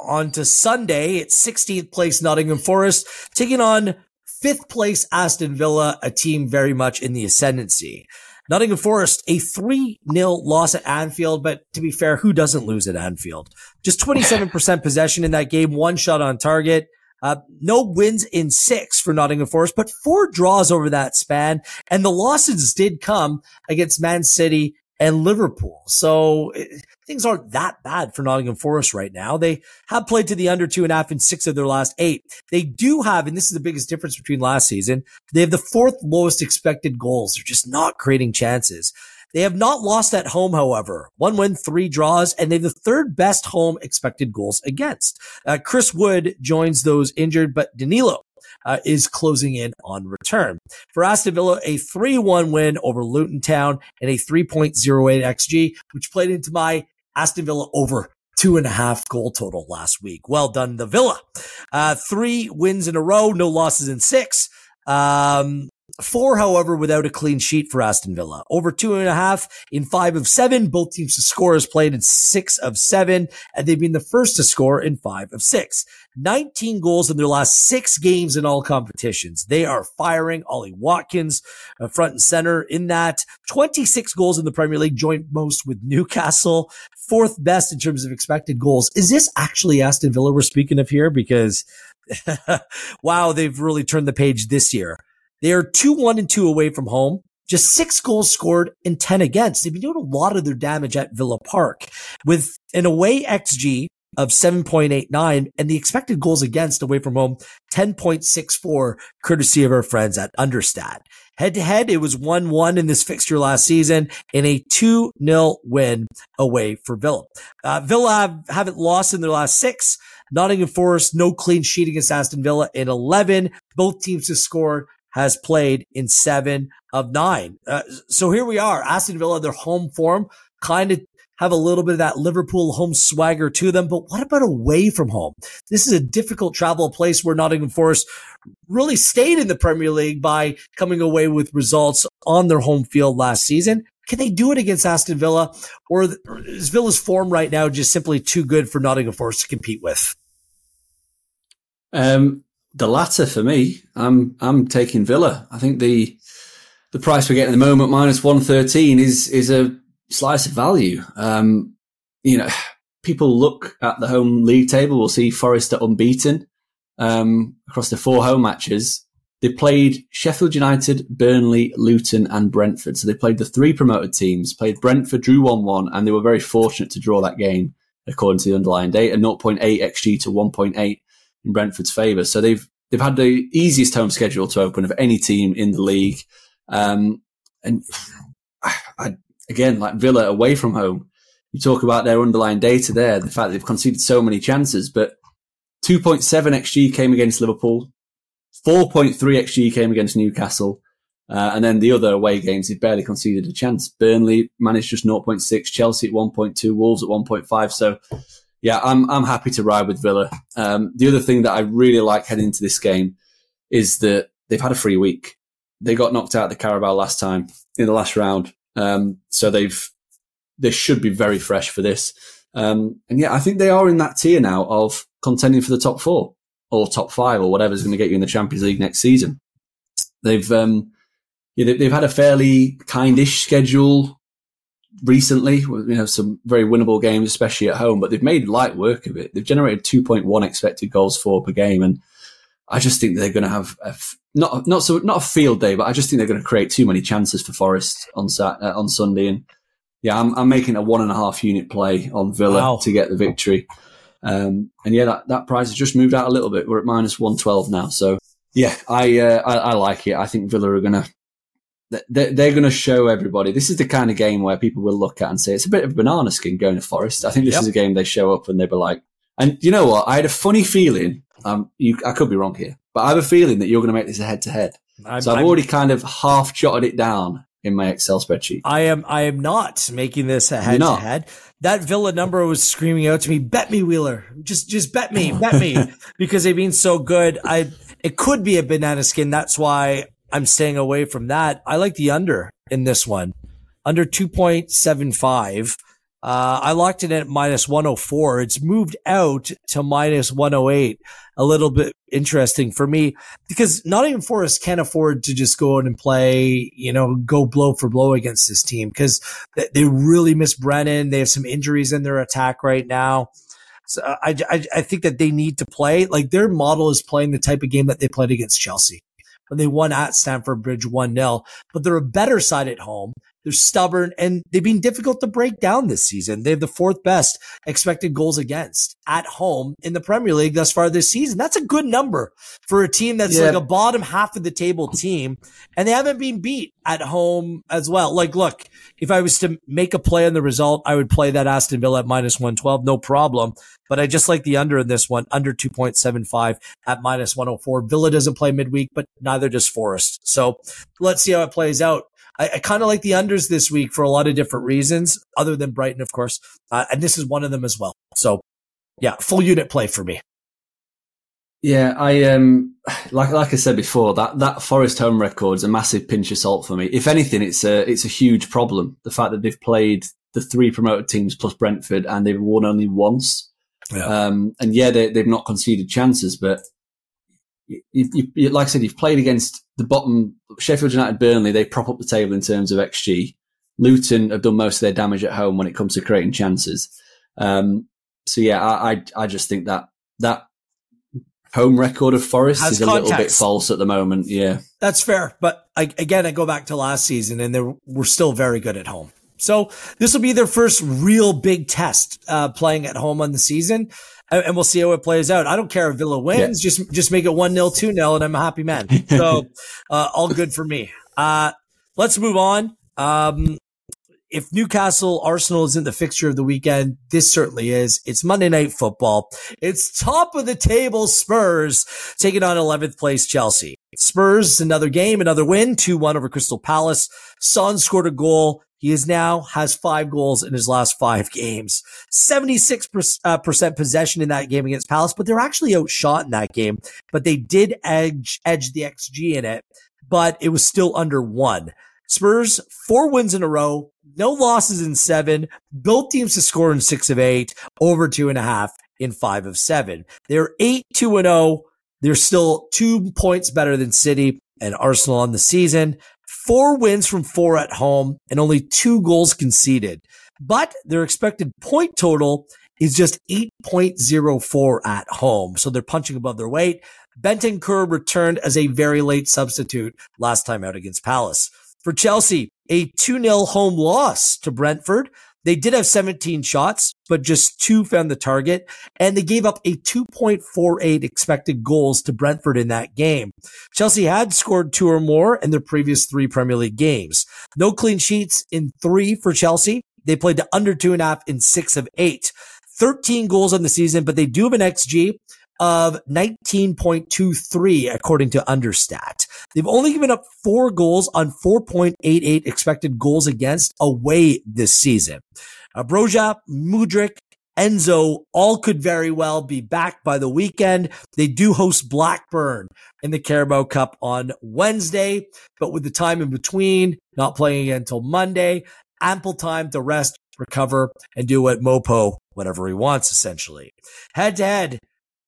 Speaker 1: On to Sunday, it's 16th place Nottingham Forest taking on fifth place Aston Villa, a team very much in the ascendancy. Nottingham Forest, a 3 0 loss at Anfield, but to be fair, who doesn't lose at Anfield? Just 27% possession in that game, one shot on target. Uh, no wins in six for Nottingham Forest, but four draws over that span. And the losses did come against Man City and Liverpool. So eh, things aren't that bad for Nottingham Forest right now. They have played to the under two and a half in six of their last eight. They do have, and this is the biggest difference between last season, they have the fourth lowest expected goals. They're just not creating chances. They have not lost at home, however. One win, three draws, and they have the third best home expected goals against. Uh, Chris Wood joins those injured, but Danilo uh, is closing in on return. For Aston Villa, a 3-1 win over Luton Town and a 3.08 XG, which played into my Aston Villa over two and a half goal total last week. Well done, the Villa. Uh, three wins in a row, no losses in six. Um, Four, however, without a clean sheet for Aston Villa. Over two and a half in five of seven. Both teams to score has played in six of seven, and they've been the first to score in five of six. 19 goals in their last six games in all competitions. They are firing Ollie Watkins uh, front and center in that. 26 goals in the Premier League, joint most with Newcastle. Fourth best in terms of expected goals. Is this actually Aston Villa we're speaking of here? Because *laughs* wow, they've really turned the page this year. They are 2 1 and 2 away from home. Just six goals scored and 10 against. They've been doing a lot of their damage at Villa Park with an away XG of 7.89 and the expected goals against away from home 10.64 courtesy of our friends at Understat. Head to head, it was 1-1 in this fixture last season in a 2-0 win away for Villa. Uh, Villa have, haven't lost in their last six. Nottingham Forest, no clean sheet against Aston Villa in 11. Both teams to score has played in seven of nine. Uh, so here we are. Aston Villa, their home form kind of have a little bit of that Liverpool home swagger to them. But what about away from home? This is a difficult travel place where Nottingham Forest really stayed in the Premier League by coming away with results on their home field last season. Can they do it against Aston Villa or is Villa's form right now just simply too good for Nottingham Forest to compete with?
Speaker 2: Um, the latter for me. I'm I'm taking Villa. I think the the price we're getting at the moment, minus one thirteen, is is a slice of value. Um, you know, people look at the home league table. We'll see Forest are unbeaten um, across the four home matches. They played Sheffield United, Burnley, Luton, and Brentford. So they played the three promoted teams. Played Brentford, drew one one, and they were very fortunate to draw that game according to the underlying data, 0.8 xG to 1.8 in Brentford's favour. So they've they've had the easiest home schedule to open of any team in the league. Um, and I, *sighs* I, again, like Villa away from home, you talk about their underlying data there, the fact they've conceded so many chances, but 2.7 xG came against Liverpool, 4.3 xG came against Newcastle, uh, and then the other away games, he barely conceded a chance. Burnley managed just 0.6, Chelsea at 1.2, Wolves at 1.5. So, yeah, I'm I'm happy to ride with Villa. Um, the other thing that I really like heading into this game is that they've had a free week. They got knocked out of the Carabao last time in the last round, um, so they've they should be very fresh for this. Um, and yeah, I think they are in that tier now of contending for the top four or top five or whatever's going to get you in the Champions League next season. They've um, yeah, they've had a fairly kindish schedule recently. You know, some very winnable games, especially at home, but they've made light work of it. They've generated 2.1 expected goals for per game. And I just think they're going to have a, not, not so, not a field day, but I just think they're going to create too many chances for Forest on Sat, uh, on Sunday. And yeah, I'm, I'm making a one and a half unit play on Villa wow. to get the victory. Um, and yeah, that, that price has just moved out a little bit. We're at minus 112 now. So yeah, I, uh, I, I like it. I think Villa are going to they're, they're going to show everybody. This is the kind of game where people will look at and say it's a bit of a banana skin going to Forest. I think this yep. is a game they show up and they'll be like, and you know what? I had a funny feeling. Um, you, I could be wrong here, but I have a feeling that you're going to make this a head to head. So I've I'm, already kind of half jotted it down in my Excel spreadsheet.
Speaker 1: I am. I am not making this a head to head. That Villa number was screaming out to me, "Bet me, Wheeler! Just, just bet me, bet me!" *laughs* because they've been so good. I. It could be a banana skin. That's why I'm staying away from that. I like the under in this one, under 2.75. Uh, I locked it at minus 104. It's moved out to minus 108. A little bit interesting for me because Nottingham Forest can't afford to just go out and play, you know, go blow for blow against this team because they really miss Brennan. They have some injuries in their attack right now. So I, I, I think that they need to play like their model is playing the type of game that they played against Chelsea when they won at Stamford Bridge 1-0, but they're a better side at home. They're stubborn and they've been difficult to break down this season. They have the fourth best expected goals against at home in the Premier League thus far this season. That's a good number for a team that's yeah. like a bottom half of the table team. And they haven't been beat at home as well. Like, look, if I was to make a play on the result, I would play that Aston Villa at minus 112. No problem. But I just like the under in this one, under 2.75 at minus 104. Villa doesn't play midweek, but neither does Forest. So let's see how it plays out. I, I kind of like the unders this week for a lot of different reasons, other than Brighton, of course. Uh, and this is one of them as well. So yeah, full unit play for me.
Speaker 2: Yeah, I um *sighs* like like I said before, that that Forest home record is a massive pinch of salt for me. If anything, it's a it's a huge problem. The fact that they've played the three promoted teams plus Brentford and they've won only once. Yeah. Um, and yeah, they, they've not conceded chances, but you, you, like I said, you've played against the bottom Sheffield United, Burnley. They prop up the table in terms of xG. Luton have done most of their damage at home when it comes to creating chances. Um, so yeah, I, I, I just think that that home record of Forest Has is a context. little bit false at the moment. Yeah,
Speaker 1: that's fair. But I, again, I go back to last season, and they were still very good at home. So this will be their first real big test uh, playing at home on the season and we'll see how it plays out. I don't care if Villa wins, yeah. just just make it one 0 two 0 and I'm a happy man. *laughs* So uh, all good for me. Uh, let's move on. Um, if Newcastle Arsenal isn't the fixture of the weekend, this certainly is. It's Monday night football. It's top of the table Spurs taking on 11th place Chelsea. Spurs, another game, another win, 2-1 over Crystal Palace. Son scored a goal. He is now has five goals in his last five games. 76% uh, possession in that game against Palace, but they're actually outshot in that game. But they did edge, edge the XG in it, but it was still under one. Spurs, four wins in a row, no losses in seven, both teams to score in six of eight, over two and a half in five of seven. They're eight, two and oh. They're still two points better than City and Arsenal on the season four wins from four at home and only two goals conceded. But their expected point total is just 8.04 at home. So they're punching above their weight. Bentancur returned as a very late substitute last time out against Palace. For Chelsea, a 2-0 home loss to Brentford. They did have 17 shots, but just two found the target, and they gave up a 2.48 expected goals to Brentford in that game. Chelsea had scored two or more in their previous three Premier League games. No clean sheets in three for Chelsea. They played to under two and a half in six of eight. 13 goals on the season, but they do have an XG of 19.23 according to Understat. They've only given up four goals on 4.88 expected goals against away this season. Uh, Broja, Mudryk, Enzo all could very well be back by the weekend. They do host Blackburn in the Carabao Cup on Wednesday, but with the time in between, not playing again until Monday, ample time to rest, recover, and do what Mopo, whatever he wants, essentially. Head to head,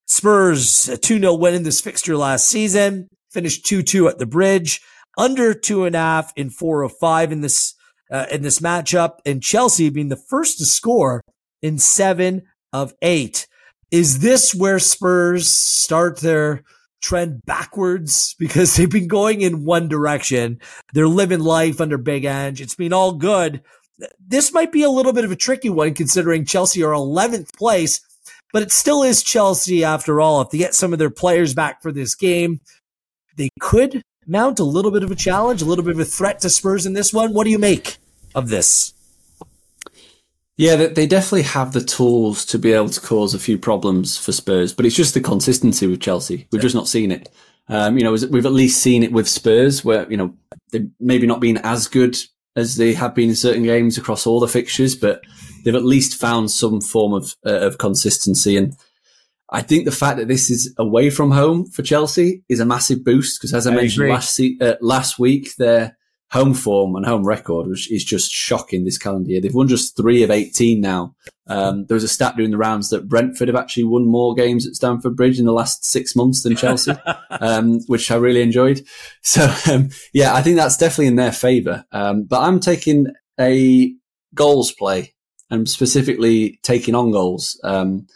Speaker 1: Spurs, a 2 0 win in this fixture last season, finished 2 2 at the bridge, under two and a half in four of five in this, uh, in this matchup, and Chelsea being the first to score in seven of eight. Is this where Spurs start their trend backwards *laughs* because they've been going in one direction? They're living life under Big Ange. It's been all good. This might be a little bit of a tricky one considering Chelsea are 11th place but it still is Chelsea after all. If they get some of their players back for this game, they could mount a little bit of a challenge, a little bit of a threat to Spurs in this one. What do you make of this?
Speaker 2: Yeah, they definitely have the tools to be able to cause a few problems for Spurs, but it's just the consistency with Chelsea. We've just not seen it. Um, you know, we've at least seen it with Spurs, where you know they've maybe not been as good as they have been in certain games across all the fixtures, but they've at least found some form of uh, of consistency. And I think the fact that this is away from home for Chelsea is a massive boost because, as I, I mentioned agree. last uh, last week, their home form and home record which is just shocking this calendar year. They've won just three of eighteen now. Um, there was a stat doing the rounds that Brentford have actually won more games at Stamford Bridge in the last six months than Chelsea, *laughs* um, which I really enjoyed. So um, yeah, I think that's definitely in their favour. Um, but I'm taking a goals play and specifically taking on goals. Um,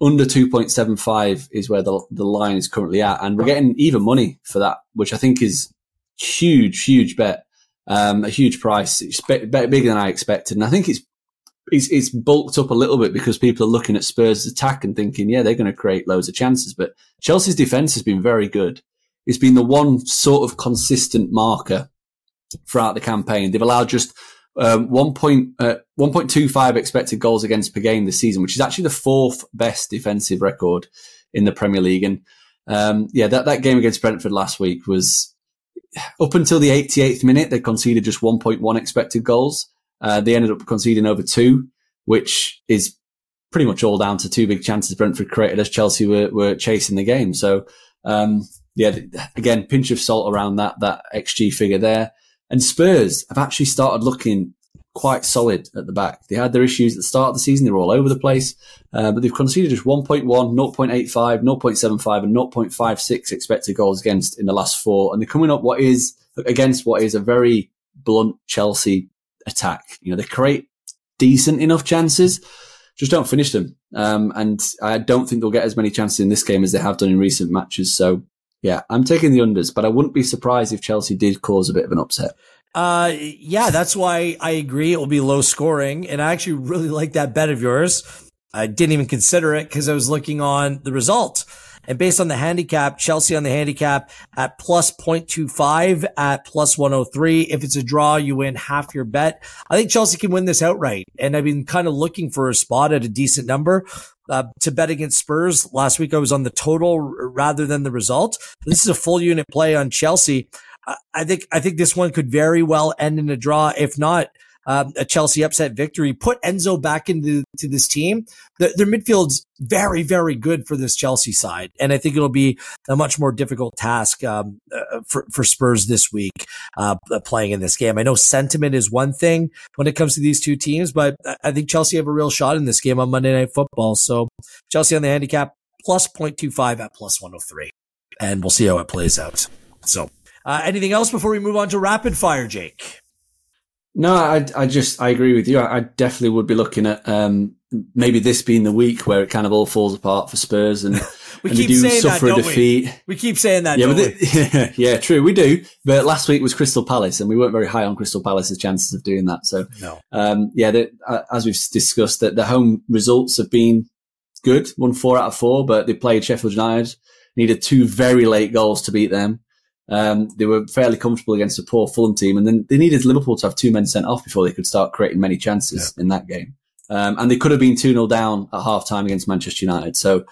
Speaker 2: under 2.75 is where the, the line is currently at. And we're getting even money for that, which I think is huge, huge bet. Um, a huge price. It's bigger than I expected. And I think it's, it's, it's bulked up a little bit because people are looking at Spurs' attack and thinking, yeah, they're going to create loads of chances. But Chelsea's defense has been very good. It's been the one sort of consistent marker throughout the campaign. They've allowed just um, 1. Point, uh, 1.25 expected goals against per game this season, which is actually the fourth best defensive record in the Premier League. And um, yeah, that, that game against Brentford last week was up until the 88th minute, they conceded just 1.1 expected goals. Uh, they ended up conceding over two, which is pretty much all down to two big chances Brentford created as Chelsea were, were chasing the game. So, um, yeah, again, pinch of salt around that, that XG figure there. And Spurs have actually started looking quite solid at the back. They had their issues at the start of the season. They were all over the place, uh, but they've conceded just 1.1, 0.85, 0.75 and 0.56 expected goals against in the last four. And they're coming up what is against what is a very blunt Chelsea attack. You know, they create decent enough chances, just don't finish them. Um, and I don't think they'll get as many chances in this game as they have done in recent matches. So yeah, I'm taking the unders, but I wouldn't be surprised if Chelsea did cause a bit of an upset.
Speaker 1: Uh, yeah, that's why I agree it will be low scoring. And I actually *laughs* really like that bet of yours. I didn't even consider it because I was looking on the result. And based on the handicap, Chelsea on the handicap at plus 0.25 at plus 103. If it's a draw, you win half your bet. I think Chelsea can win this outright. And I've been kind of looking for a spot at a decent number uh, to bet against Spurs. Last week I was on the total rather than the result. This is a full unit play on Chelsea. I think I think this one could very well end in a draw. If not, um, a Chelsea upset victory. Put Enzo back into to this team. The, their midfield's very, very good for this Chelsea side, and I think it'll be a much more difficult task um, uh, for for Spurs this week uh, playing in this game. I know sentiment is one thing when it comes to these two teams, but I think Chelsea have a real shot in this game on Monday Night Football. So Chelsea on the handicap plus 0.25 at plus 103, and we'll see how it plays out. So. Uh, anything else before we move on to rapid fire, Jake?
Speaker 2: No, I, I just I agree with you. I, definitely would be looking at um, maybe this being the week where it kind of all falls apart for Spurs and, *laughs*
Speaker 1: we
Speaker 2: and
Speaker 1: keep
Speaker 2: they do
Speaker 1: saying
Speaker 2: suffer
Speaker 1: that,
Speaker 2: a defeat.
Speaker 1: We? we keep saying that.
Speaker 2: Yeah, but the- *laughs* yeah, yeah, true. We do. But last week was Crystal Palace, and we weren't very high on Crystal Palace's chances of doing that. So.
Speaker 1: No.
Speaker 2: um, yeah, the, uh, as we've discussed, that the home results have been good. one four out of four, but they played Sheffield United. Needed two very late goals to beat them. Um, they were fairly comfortable against a poor Fulham team, and then they needed Liverpool to have two men sent off before they could start creating many chances in that game. Um, and they could have been 2 0 down at half time against Manchester United. So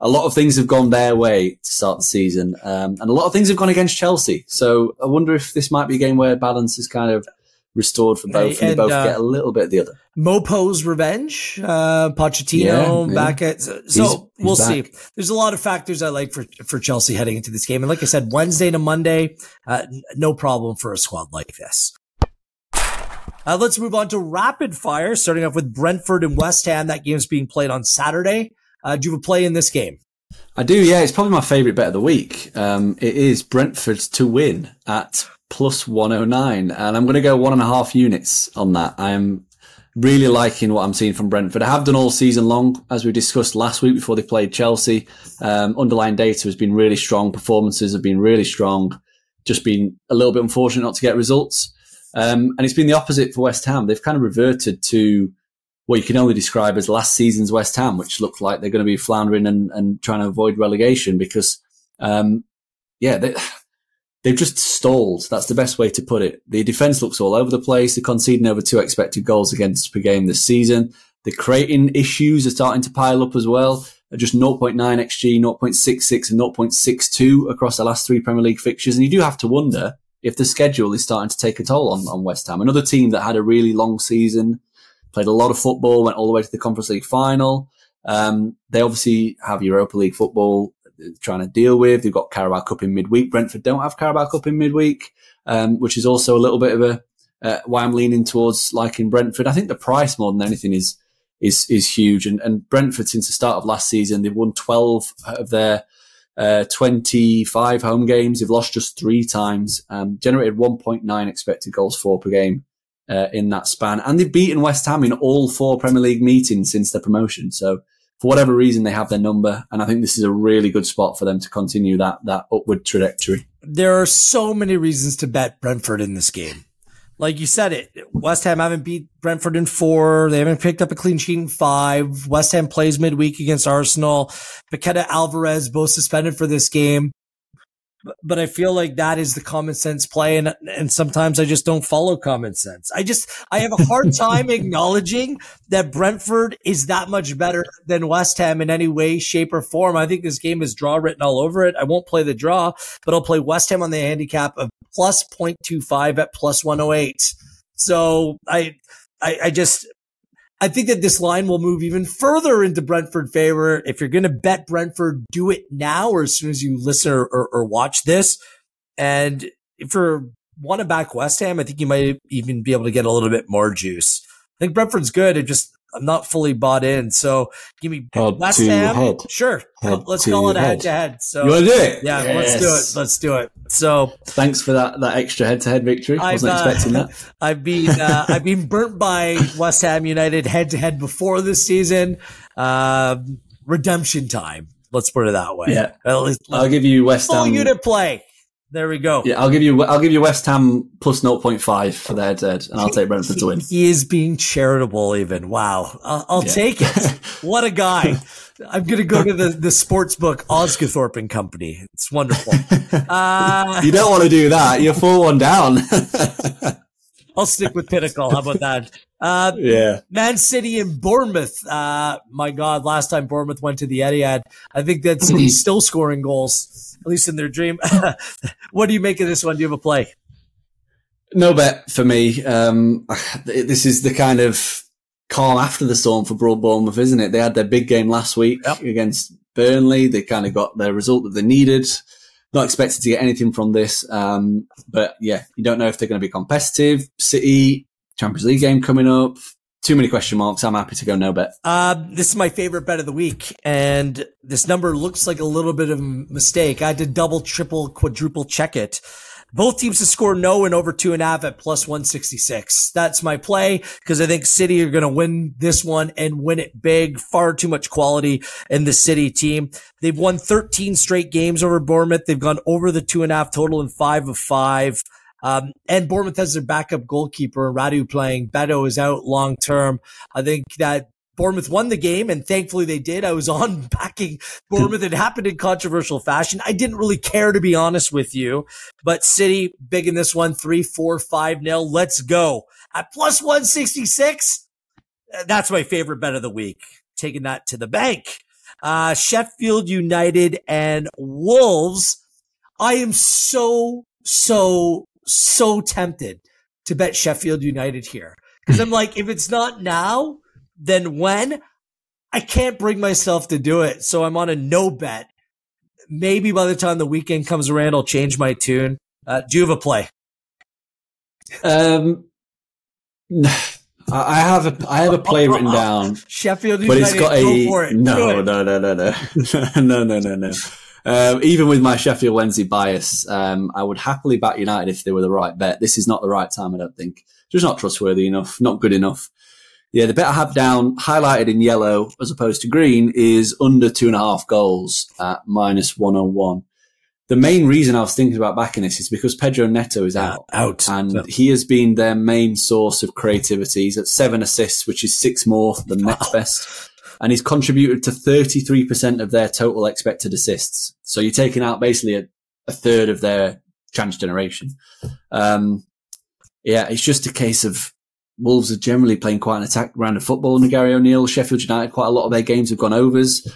Speaker 2: a lot of things have gone their way to start the season. Um, and a lot of things have gone against Chelsea. So I wonder if this might be a game where balance is kind of restored for both
Speaker 1: Hey,
Speaker 2: and, they both
Speaker 1: uh,
Speaker 2: get a little bit of the other.
Speaker 1: Mopo's revenge, uh, Pochettino
Speaker 2: Yeah, yeah.
Speaker 1: back at, so
Speaker 2: He's- he's
Speaker 1: we'll
Speaker 2: back.
Speaker 1: see. There's a lot of factors I like for, for Chelsea heading into this game. And like I said, Wednesday to Monday, uh, no problem for a squad like this. Uh, let's move on to rapid fire, starting off with Brentford and West Ham. That game's being played on Saturday. Uh, do you have a play in this game?
Speaker 2: I do, yeah. It's probably my favourite bet of the week. Um, it is Brentford to win at plus 109. And I'm going to go one and a half units on that. I'm really liking what I'm seeing from Brentford. I have done all season long, as we discussed last week before they played Chelsea. Um, underlying data has been really strong. Performances have been really strong. Just been a little bit unfortunate not to get results. Um, and it's been the opposite for West Ham. They've kind of reverted to what you can only describe as last season's West Ham, which looked like they're going to be floundering and, and trying to avoid relegation because, um, yeah, they, they've just stalled. That's the best way to put it. The defense looks all over the place. They're conceding over two expected goals against per game this season. The creating issues are starting to pile up as well. Just 0.9 XG, 0.66 and 0.62 across the last three Premier League fixtures. And you do have to wonder if the schedule is starting to take a toll on, on West Ham. Another team that had a really long season, played a lot of football, went all the way to the Conference League final. Um, they obviously have Europa League football trying to deal with. They've got Carabao Cup in midweek. Brentford don't have Carabao Cup in midweek, um, which is also a little bit of a uh, why I'm leaning towards liking Brentford. I think the price more than anything is is is huge. And, and Brentford since the start of last season, they've won 12 of their uh, 25 home games. They've lost just three times. Um, generated 1.9 expected goals for per game uh, in that span, and they've beaten West Ham in all four Premier League meetings since their promotion. So for whatever reason, they have their number, and I think this is a really good spot for them to continue that that upward trajectory.
Speaker 1: There are so many reasons to bet Brentford in this game. Like you said it, West Ham haven't beat Brentford in four. They haven't picked up a clean sheet in five. West Ham plays midweek against Arsenal. Paqueta Alvarez both suspended for this game. But- I feel like that is the common sense play. And, and sometimes I just don't follow common sense. I just, I have a hard *laughs* time acknowledging that Brentford is that much better than West Ham in any way, shape or form. I think this game is draw written all over it. I won't play the draw, but I'll play West Ham on the handicap of plus 0.25 at plus 108. So I, I, I just, I think that this line will move even further into Brentford favor. If you're going to bet Brentford, do it now or as soon as you listen or, or, or watch this. And if you want to back West Ham, I think you might even be able to get a little bit more juice. I think Brentford's good. It just, I'm not fully bought in. So give me
Speaker 2: Head
Speaker 1: West
Speaker 2: to
Speaker 1: Ham.
Speaker 2: head.
Speaker 1: Sure.
Speaker 2: Head
Speaker 1: let's
Speaker 2: to
Speaker 1: call it a
Speaker 2: head.
Speaker 1: head to head. So
Speaker 2: You want to do it?
Speaker 1: yeah, let's do it. Let's do it. So
Speaker 2: Thanks for that that extra head to head victory.
Speaker 1: I've,
Speaker 2: Wasn't
Speaker 1: uh,
Speaker 2: expecting that. *laughs*
Speaker 1: I've been uh, I've been burnt by West Ham United head to head before this season. Um redemption time. Let's put it that way.
Speaker 2: Yeah.
Speaker 1: At least
Speaker 2: I'll give you West Ham.
Speaker 1: Full
Speaker 2: Ham.
Speaker 1: unit play. There we go.
Speaker 2: Yeah, I'll give you. I'll give you West Ham plus 0.5 for the head to head, and I'll take Brentford to win.
Speaker 1: He is being charitable. Even wow, I'll, I'll
Speaker 2: Yeah.
Speaker 1: take it. *laughs* What a guy! I'm gonna go to the the sports book Osgathorpe and Company. It's wonderful. *laughs* Uh,
Speaker 2: You don't want to do that. You're four one down. *laughs*
Speaker 1: I'll stick with Pinnacle. How about that? Uh,
Speaker 2: yeah.
Speaker 1: Man City and Bournemouth. Uh, my God, last time Bournemouth went to the Etihad, I think that City's *clears throat* still scoring goals, at least in their dream. *laughs* what do you make of this one? Do you have a play?
Speaker 2: No bet for me. Um, *sighs* this is the kind of calm after the storm for Broad Bournemouth, isn't it? They had their big game last week
Speaker 1: Yep.
Speaker 2: against Burnley. They kind of got their result that they needed. Not expected to get anything from this. Um, but yeah, you don't know if they're going to be competitive. City, Champions League game coming up. Too many question marks. I'm happy to go no bet.
Speaker 1: Uh, this is my favorite bet of the week, and this number looks like a little bit of a mistake. I had to double, triple, quadruple check it. Both teams to score no and over two and a half at plus 166. That's my play because I think City are going to win this one and win it big. Far too much quality in the City team. They've won 13 straight games over Bournemouth. They've gone over the two and a half total in five of five. Um, and Bournemouth has their backup goalkeeper, Radu playing. Neto is out long term. I think that Bournemouth won the game, and thankfully they did. I was *laughs* on backing Bournemouth. It happened in controversial fashion. I didn't really care, to be honest with you. But City, big in this one, three, four, five nil. Let's go. At plus 166, that's my favorite bet of the week. Taking that to the bank. Uh, Sheffield United and Wolves. I am so, so, so tempted to bet Sheffield United here. Cause I'm like, if it's not now, then when? I can't bring myself to do it. So I'm on a no bet. Maybe by the time the weekend comes around, I'll change my tune. Uh, do you have a play?
Speaker 2: Um, *sighs* I have a I have a play written *laughs* down.
Speaker 1: Sheffield United, but
Speaker 2: it's got a
Speaker 1: for it.
Speaker 2: no, no, no, no, *laughs* no, no, no, no, no. Um, even with my Sheffield Wednesday bias, um, I would happily back United if they were the right bet. This is not the right time, I don't think. Just not trustworthy enough, not good enough. Yeah, the bet I have down highlighted in yellow as opposed to green is under two and a half goals at minus 101. The main reason I was thinking about backing this is because Pedro Neto is out.
Speaker 1: Out.
Speaker 2: And he has been their main source of creativity. He's at seven assists, which is six more than next best. And he's contributed to 33% of their total expected assists. So you're taking out basically a, a third of their chance generation. Um, yeah, it's just a case of Wolves are generally playing quite an attack round of football under Gary O'Neill. Sheffield United, quite a lot of their games have gone overs.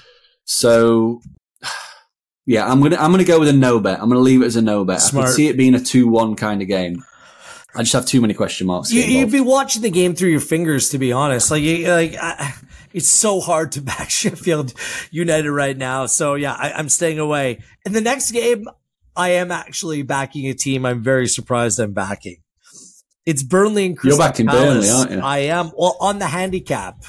Speaker 2: So, *sighs* yeah, I'm gonna I'm gonna go with a no bet. I'm gonna leave it as a no bet. I
Speaker 1: Smart.
Speaker 2: could see it being a two one kind of game. I just have too many question marks.
Speaker 1: You, you'd be watching the game through your fingers, to be honest. Like, you, like I, it's so hard to *laughs* back Sheffield United right now. So yeah, I, I'm staying away. In the next game, I am actually backing a team. I'm very surprised I'm backing. It's Burnley and Crystal You're
Speaker 2: backing
Speaker 1: Palace.
Speaker 2: Burnley, aren't you?
Speaker 1: I am. Well, on the handicap.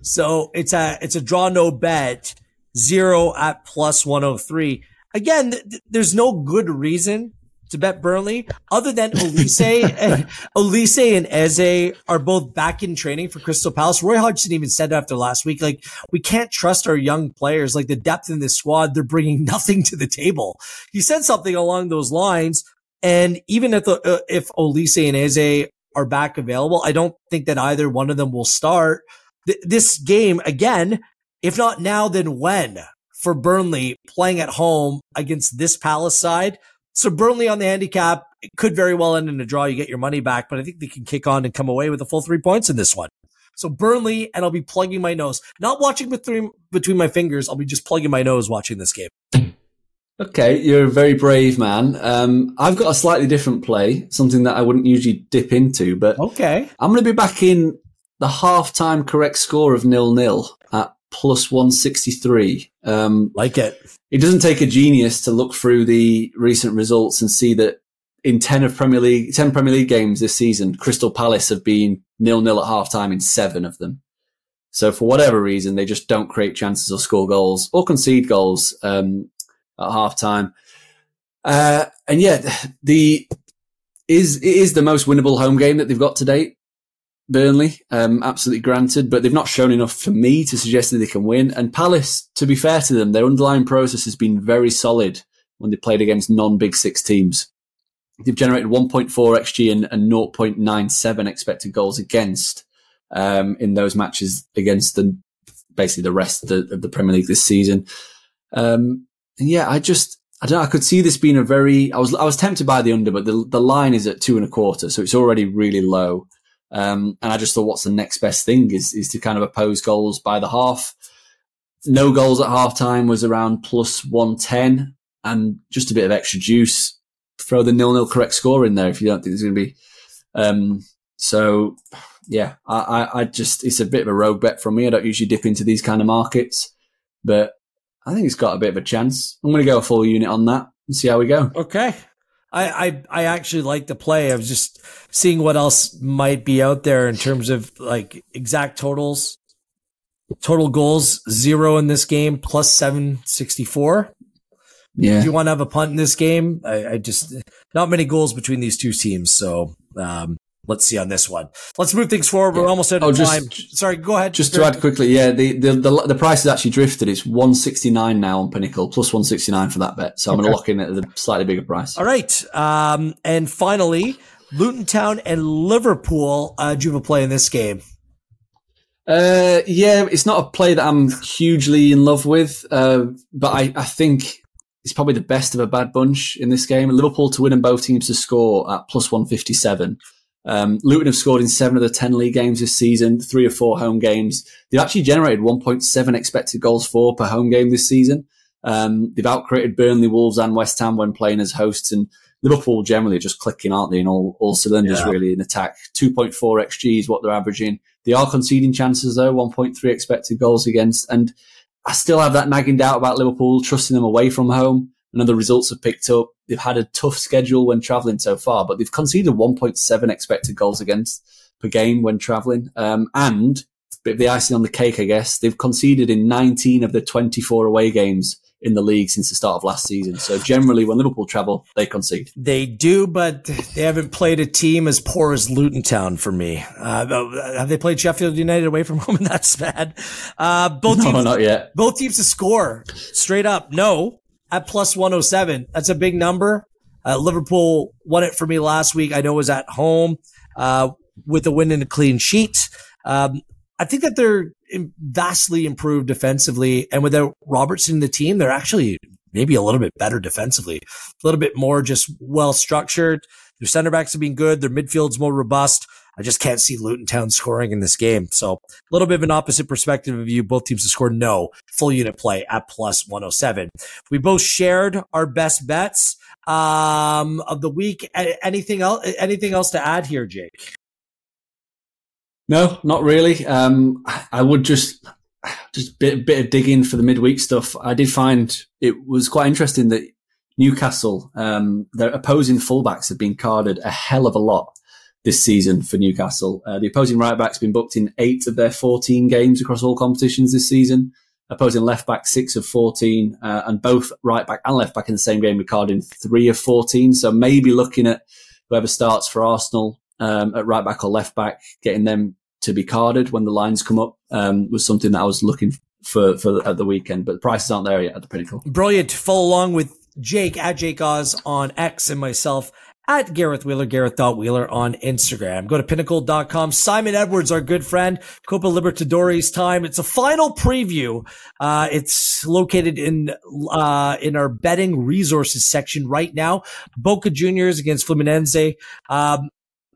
Speaker 1: So it's a it's a draw no bet zero at plus 103. Again, th- there's no good reason to bet Burnley other than Olise and *laughs* Olise and Eze are both back in training for Crystal Palace. Roy Hodgson even said after last week, like, we can't trust our young players. Like the depth in this squad, they're bringing *laughs* nothing to the table. He said something along those lines. And even if the, uh, if Olise and Eze are back available, I don't think that either one of them will start Th- this game again. If not now, then when for Burnley playing at home against this Palace side? So Burnley on the handicap it could very well end in a draw. You get your money back, but I think they can kick on and come away with a full three points in this one. So Burnley, and I'll be plugging my nose, not watching between between my fingers. I'll be just plugging my nose watching this game.
Speaker 2: Okay, you're a very brave man. Um, I've got a slightly different play, something that I wouldn't usually dip into, but
Speaker 1: Okay.
Speaker 2: I'm going to be back in the half-time correct score of nil-nil at plus 163. Um,
Speaker 1: Like it.
Speaker 2: it doesn't take a genius to look through the recent results and see that in 10 of Premier League, 10 Premier League games this season, Crystal Palace have been nil-nil at half-time in seven of them. So for whatever reason, they just don't create chances or score goals or concede goals, um, at half-time. Uh, and yet the, is, it is the most winnable home game that they've got to date. Burnley, um, absolutely granted, but they've not shown enough for me to suggest that they can win. And Palace, to be fair to them, their underlying process has been very solid when they played against non-Big Six teams. They've generated 1.4 XG and, and 0.97 expected goals against um, in those matches against the basically the rest of the, of the Premier League this season. Um, yeah, I just I don't know. I could see this being a very. I was I was tempted by the under, but the the line is at two and a quarter, so it's already really low. Um, and I just thought, what's the next best thing is is to kind of oppose goals by the half. No goals at half time was around plus one ten, and just a bit of extra juice. Throw the nil nil correct score in there if you don't think there's going to be. Um, so yeah, I, I, I just it's a bit of a rogue bet from me. I don't usually dip into these kind of markets, but I think it's got a bit of a chance. I'm going to go a full unit on that and see how we go.
Speaker 1: Okay. I, I, I actually like the play. I was just seeing what else might be out there in terms of like exact totals. Total goals zero in this game plus 764. Yeah. If you want to have a punt in this game, I, I just not many goals between these two teams. So um, let's see on this one. Let's move things forward. We're almost out of oh, time. Sorry, go ahead.
Speaker 2: Just to add quickly, yeah, the, the, the, the, price has actually drifted. It's 169 now on Pinnacle, plus 169 for that bet. So I'm going to lock in at a slightly bigger price.
Speaker 1: All right. Um, and finally, Luton Town and Liverpool. Uh, do you have a play in this game?
Speaker 2: Uh, yeah, it's not a play that I'm hugely in love with, uh, but I, I think it's probably the best of a bad bunch in this game. Liverpool to win and both teams to score at plus 157. Um, Luton have scored in seven of the 10 league games this season, three or four home games. They've actually generated 1.7 expected goals for per home game this season. Um, they've outcreated Burnley, Wolves, and West Ham when playing as hosts. And Liverpool generally are just clicking, aren't they, in all, all cylinders yeah. really in attack. 2.4 XG is what they're averaging. They are conceding chances though, 1.3 expected goals against. And I still have that nagging doubt about Liverpool, trusting them away from home. The results have picked up. They've had a tough schedule when travelling so far, but they've conceded 1.7 expected goals against per game when travelling. Um, and bit of the icing on the cake, I guess, they've conceded in 19 of the 24 away games in the league since the start of last season. So generally, when Liverpool travel, they concede.
Speaker 1: They do, but they haven't played a team as poor as Luton Town for me. Uh, have they played Sheffield United away from *laughs* home? And that's bad. Uh, both
Speaker 2: no,
Speaker 1: teams,
Speaker 2: not yet.
Speaker 1: Both teams to score straight up. No, at plus 107. That's a big number. Uh, Liverpool won it for me last week. I know it was at home uh, with a win and a clean sheet. Um, I think that they're vastly improved defensively, and without Robertson in the team, they're actually maybe a little bit better defensively, a little bit more just well structured. Their center backs have been good. Their midfield's more robust. I just can't see Luton Town scoring in this game. So a little bit of an opposite perspective of you. Both teams to score no. Full unit play at plus 107. We both shared our best bets um, of the week. Anything else? Anything else to add here, Jake?
Speaker 2: No, not really. Um, I would just just bit bit of digging for the midweek stuff. I did find it was quite interesting that Newcastle, um, their opposing fullbacks have been carded a hell of a lot this season for Newcastle. Uh, the opposing right back's been booked in eight of their 14 games across all competitions this season. Opposing left back, six of 14, uh, and both right back and left back in the same game in three of 14. So maybe looking at whoever starts for Arsenal um, at right back or left back, getting them to be carded when the lines come up um, was something that I was looking for for at the weekend. But the prices aren't there yet at the pinnacle.
Speaker 1: Brilliant. Follow along with Jake at Jake Oz on X and myself at Gareth Wheeler, Gareth.Wheeler on Instagram. Go to pinnacle.com. Simon Edwards, our good friend, Copa Libertadores time. It's a final preview. Uh, it's located in, uh, in our betting resources section right now. Boca Juniors against Fluminense. Um,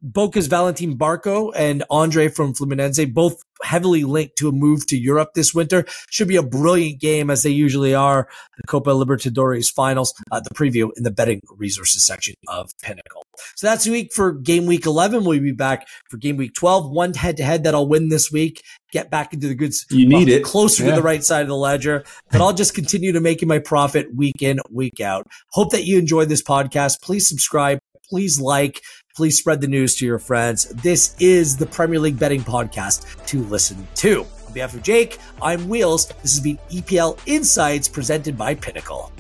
Speaker 1: Boca's Valentin Barco and Andre from Fluminense, both heavily linked to a move to Europe this winter. Should be a brilliant game as they usually are. The Copa Libertadores finals, uh, the preview in the betting resources section of Pinnacle. So that's the week for game week 11. We'll be back for game week 12. One head to head that I'll win this week. Get back into the goods.
Speaker 2: You need it
Speaker 1: closer yeah. to the right side of the ledger, but I'll just continue to making my profit week in, week out. Hope that you enjoyed this podcast. Please subscribe. Please like please spread the news to your friends. This is the Premier League betting podcast to listen to. On behalf of Jake, I'm Wheels. This has been EPL Insights presented by Pinnacle.